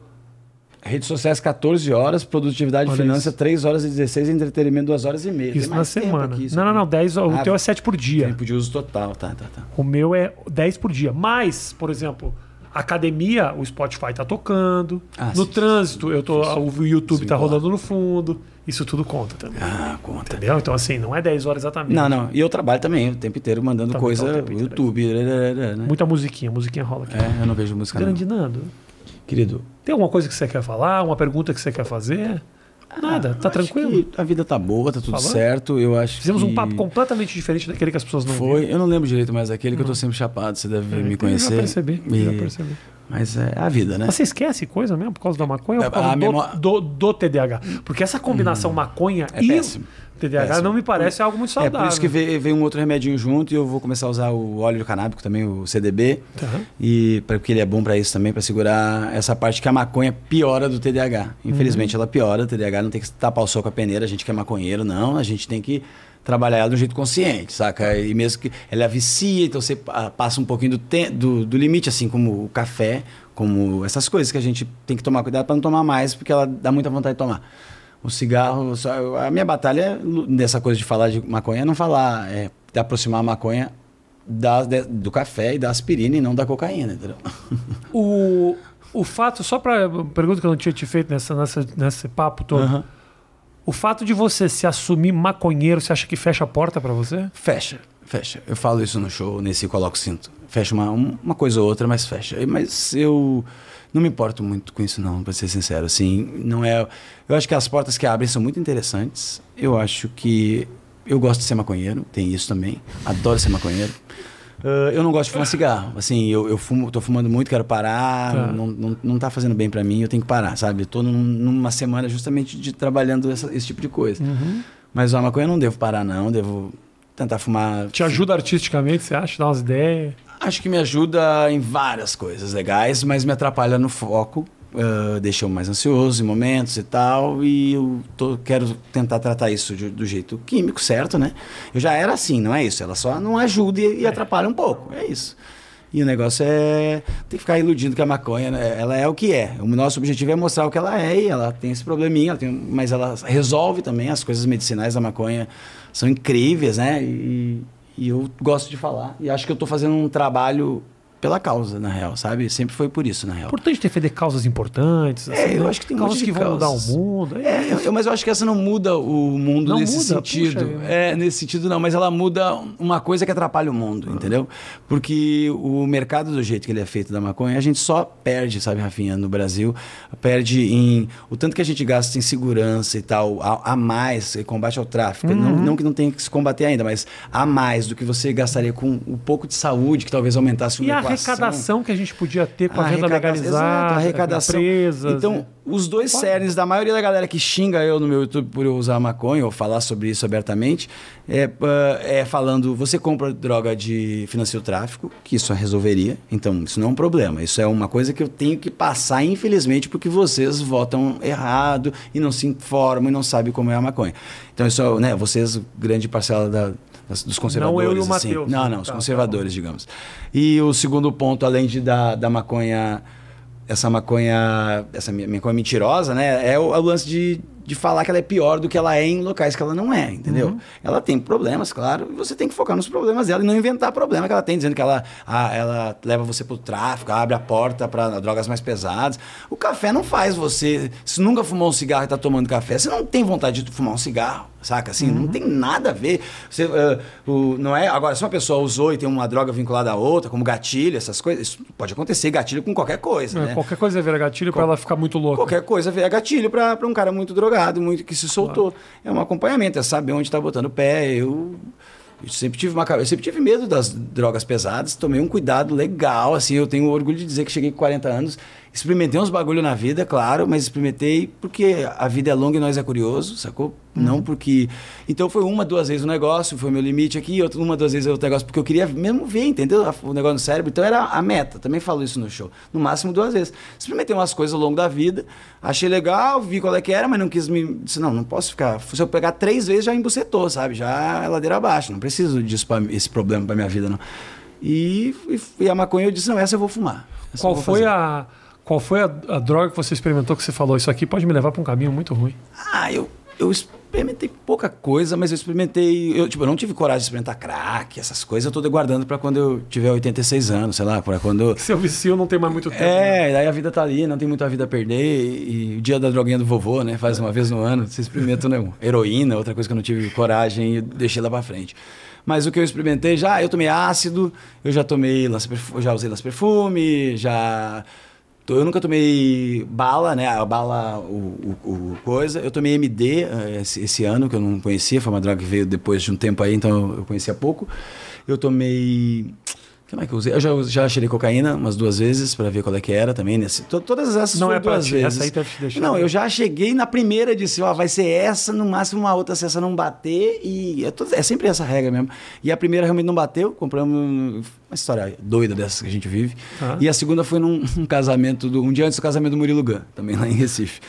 Redes sociais 14 horas, produtividade e Olha finança isso. 3 horas e 16, entretenimento 2 horas e meia. Isso na semana. isso não, não, não. 10, o Ah, teu é 7 por dia. Tempo de uso total, tá, tá, tá. O meu é 10 por dia. Mas, por exemplo, academia, o Spotify tá tocando. Ah, no sim, trânsito, eu tô, o YouTube Sim, tá claro. rodando no fundo. Isso tudo conta também. Ah, conta. Entendeu? Então, assim, não é 10 horas exatamente. Não, não. E eu trabalho também o tempo inteiro mandando Também coisa tá o no. YouTube. né? Muita musiquinha, musiquinha rola aqui. É, eu não vejo música não. Grande Nando. Querido. Tem alguma coisa que você quer falar? Uma pergunta que você quer fazer? Nada, tá Ah, acho tranquilo? A vida tá boa, tá tudo certo. Eu acho Fizemos um que papo completamente diferente daquele que as pessoas não Foi, viram. eu não lembro direito, mas aquele que eu tô sempre chapado, você deve me É, conhecer. Eu já percebi, E- já percebi. Mas é a vida, né? Mas você esquece coisa mesmo por causa da maconha ou por A causa do, memó- do, do TDAH? Porque essa combinação maconha É e péssimo. TDAH Péssimo. não me parece algo muito É saudável. por isso que veio, veio um outro remedinho junto e eu vou começar a usar o óleo canábico também, o CDB. Tá. E porque ele é bom pra isso também, pra segurar essa parte que a maconha piora do TDAH. Infelizmente ela piora, o TDAH não tem que tapar o sol com a peneira, a gente que é maconheiro, não, a gente tem que trabalhar ela de um jeito consciente, saca? E mesmo que ela vicia, então você passa um pouquinho do, te- do, do limite, assim como o café, como essas coisas que a gente tem que tomar cuidado para não tomar mais, porque ela dá muita vontade de tomar. O cigarro, só- a minha batalha é dessa coisa de falar de maconha é não falar, é de aproximar a maconha da, de- do café e da aspirina e não da cocaína, entendeu? O, o fato, só para pergunta que eu não tinha te feito nessa, nessa, nesse papo todo. Aham. O fato de você se assumir maconheiro, você acha que fecha a porta pra você? Fecha, fecha. Eu falo isso no show, nesse Coloco Cinto. Fecha uma, um- uma coisa ou outra, mas fecha. Mas eu não me importo muito com isso, não, pra ser sincero. Assim, não é. Eu acho que as portas que abrem são muito interessantes. Eu acho que. Eu gosto de ser maconheiro, tem isso também. Adoro ser maconheiro. Ah, eu não gosto de fumar cigarro. Assim, eu, eu fumo, tô fumando muito, quero parar. Tá. Não, não, não tá fazendo bem pra mim, eu tenho que parar, sabe? Eu tô num- numa semana justamente de trabalhando essa- esse tipo de coisa. Mas a maconha eu não devo parar, não. Devo tentar fumar. Te ajuda artisticamente, você acha? Dá umas ideias? Acho que me ajuda em várias coisas legais, mas me atrapalha no foco. ah, deixa eu mais ansioso em momentos e tal. E eu tô- quero tentar tratar isso de- do jeito químico, certo, né? Eu já era assim, não é isso? Ela só não ajuda e, e atrapalha um pouco. É isso. E o negócio é. Tem que ficar iludindo que a maconha, né, ela é o que é. O nosso objetivo é mostrar o que ela é e ela tem esse probleminha, ela tem- mas ela resolve também. As coisas medicinais da maconha são incríveis, né? E, e eu gosto de falar. E acho que eu tô fazendo um trabalho pela causa, na real, sabe? Sempre foi por isso, na É real. importante defender causas importantes. É, assim, eu né? acho que tem causas que vão mudar o causas. mundo. É, É, eu- mas eu acho que essa não muda o mundo Não nesse muda? sentido. Puxa é, nesse sentido não, mas ela muda uma coisa que atrapalha o mundo, entendeu? Porque o mercado do jeito que ele é feito da maconha, a gente só perde, sabe, Rafinha, no Brasil, perde em o tanto que a gente gasta em segurança e tal, a, a mais, combate ao tráfico. Uhum. Não, não que não tenha que se combater ainda, mas a mais do que você gastaria com um pouco de saúde, que talvez aumentasse a equação. Arrecadação que a gente podia ter com a, venda arrecada- legalizada, Exato, a arrecadação. empresas. Então, né? os dois cernes da maioria da galera que xinga eu no meu YouTube por eu usar maconha ou falar sobre isso abertamente, é, ah, é falando, você compra droga de financia o tráfico, que isso resolveria. Então, isso não é um problema. Isso é uma coisa que eu tenho que passar, infelizmente, porque vocês votam errado e não se informam e não sabem como é a maconha. Então, isso, né, vocês, grande parcela da- das- dos conservadores. eu e o assim. Matheus. Não, não, os Tá, tá conservadores, digamos. E o segundo ponto, além de da, da maconha essa maconha, essa maconha mentirosa, né? É o, é o lance de, de falar que ela é pior do que ela é em locais que ela não é, entendeu? Uhum. Ela tem problemas, claro, e você tem que focar nos problemas dela e não inventar problema que ela tem, dizendo que ela, ah, ela leva você pro tráfico, abre a porta para drogas mais pesadas. O café não faz você. Se nunca fumou um cigarro e tá tomando café, você não tem vontade de fumar um cigarro. Saca? Assim, Uhum. não tem nada a ver. Você, ah, o, não é, agora, se uma pessoa usou e tem uma droga vinculada a outra, como gatilho, essas coisas, isso pode acontecer gatilho com qualquer coisa. É, né? Qualquer coisa vira gatilho pra ela ficar muito louca. Qualquer coisa é gatilho para um cara muito drogado, muito que se soltou. É um acompanhamento, é saber onde está botando o pé. Eu, eu sempre tive uma eu sempre tive medo das drogas pesadas, tomei um cuidado legal, assim, eu tenho orgulho de dizer que cheguei com 40 anos, experimentei uns bagulho na vida, claro, mas experimentei porque a vida é longa e nós é curioso, sacou? Não porque então foi uma, duas vezes o negócio, foi meu limite aqui, outra uma, duas vezes outro negócio porque eu queria mesmo ver, entendeu? O negócio no cérebro, então era a meta. Também falo isso no show. No máximo duas vezes. Experimentei umas coisas ao longo da vida, achei legal, vi qual é que era, mas não quis me. Disse, não, não posso ficar. Se eu pegar três vezes, já embucetou, sabe? Já é ladeira abaixo. Não preciso disso pra, esse problema pra minha vida, não. E, e, e a maconha eu disse, não, essa eu vou fumar. Essa Qual vou foi, a, qual foi a, a droga que você experimentou que você falou? Isso aqui pode me levar pra um caminho muito ruim. Ah, eu, eu experimentei pouca coisa, mas eu experimentei. Eu, tipo, eu não tive coragem de experimentar crack, essas coisas. Eu tô guardando pra quando eu tiver 86 anos, sei lá, pra quando. Seu vicio não tem mais muito tempo. né? É, daí a vida tá ali, não tem muita vida a perder. E, e o dia da droguinha do vovô, né? Faz uma vez no ano, você experimenta né, heroína, outra coisa que eu não tive coragem e deixei lá pra frente. Mas o que eu experimentei já, eu tomei ácido, eu já tomei lança já usei lança perfume, já eu nunca tomei bala, né? A bala, o, o- o coisa. Eu tomei MD eh, esse, esse ano, que eu não conhecia. Foi uma droga que veio depois de um tempo aí, então eu conhecia pouco. Eu tomei. Que mais que eu usei? Eu já, já cheirei cocaína umas duas vezes para ver qual é que era também. Nesse, to- todas essas Não foram é duas ti, vezes. essa aí deve te deixar- Não, eu já cheguei na primeira e disse, ó, vai ser essa, no máximo uma outra se essa não bater. E é, é sempre essa regra mesmo. E a primeira realmente não bateu, compramos uma história doida dessas que a gente vive. Ah. E a segunda foi num um casamento, do, um dia antes do casamento do Murilo Gun, também lá em Recife.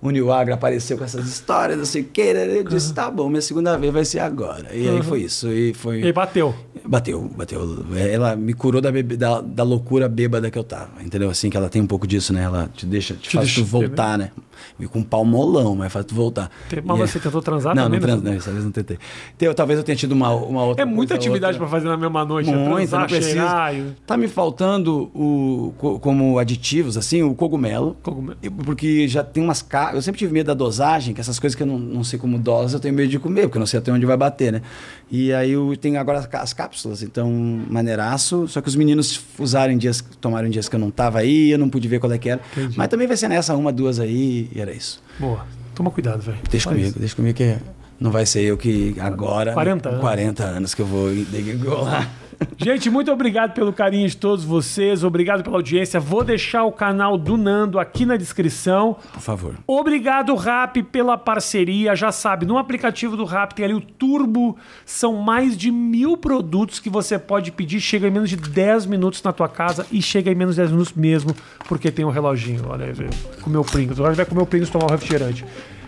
O New Agra apareceu com essas histórias, não sei o que. Eu disse, tá bom, minha segunda vez vai ser agora. E aí foi isso. E foi. E bateu. Bateu, bateu. Ela me curou da, bebe- da, da loucura bêbada que eu tava, entendeu? Assim, que ela tem um pouco disso, né? Ela te deixa, te, Te faz deixa tu voltar, né? E com um pau molão, mas faz tu voltar. Te- mas E é- você tentou transar não, também, Não, né? trans, não, dessa vez não tentei. Então, talvez eu tenha tido uma, uma outra É muita coisa, atividade pra fazer na mesma noite. né? Muito, Transar, cheirar. e- Tá me faltando o, co- como aditivos, assim, o cogumelo. Cogumelo. Porque já tem umas. Eu sempre tive medo da dosagem, que essas coisas que eu não, não sei como dosa, eu tenho medo de comer, porque eu não sei até onde vai bater, né? E aí eu tenho agora as, cápsulas, então, maneiraço. Só que os meninos usaram dias, tomaram dias que eu não tava aí, eu não pude ver qual é que era. Entendi. Mas também vai ser nessa, uma, duas aí, e era isso. Boa. Toma cuidado, velho. Deixa Faz. comigo, deixa comigo que não vai ser eu que agora. 40 anos. 40 anos que eu vou degringolar. Gente, muito obrigado pelo carinho de todos vocês. Obrigado pela audiência. Vou deixar o canal do Nando aqui na descrição. Por favor. Obrigado, Rap, pela parceria. Já sabe, no aplicativo do Rap tem ali o Turbo. São mais de mil produtos que você pode pedir. Chega em menos de 10 minutos na tua casa e chega em menos de 10 minutos mesmo, porque tem um reloginho. Olha aí. Comer o Pringles. Agora vai comer o Pringles e tomar o refrigerante.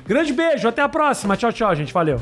Grande beijo, até a próxima. Tchau, tchau, gente. Valeu.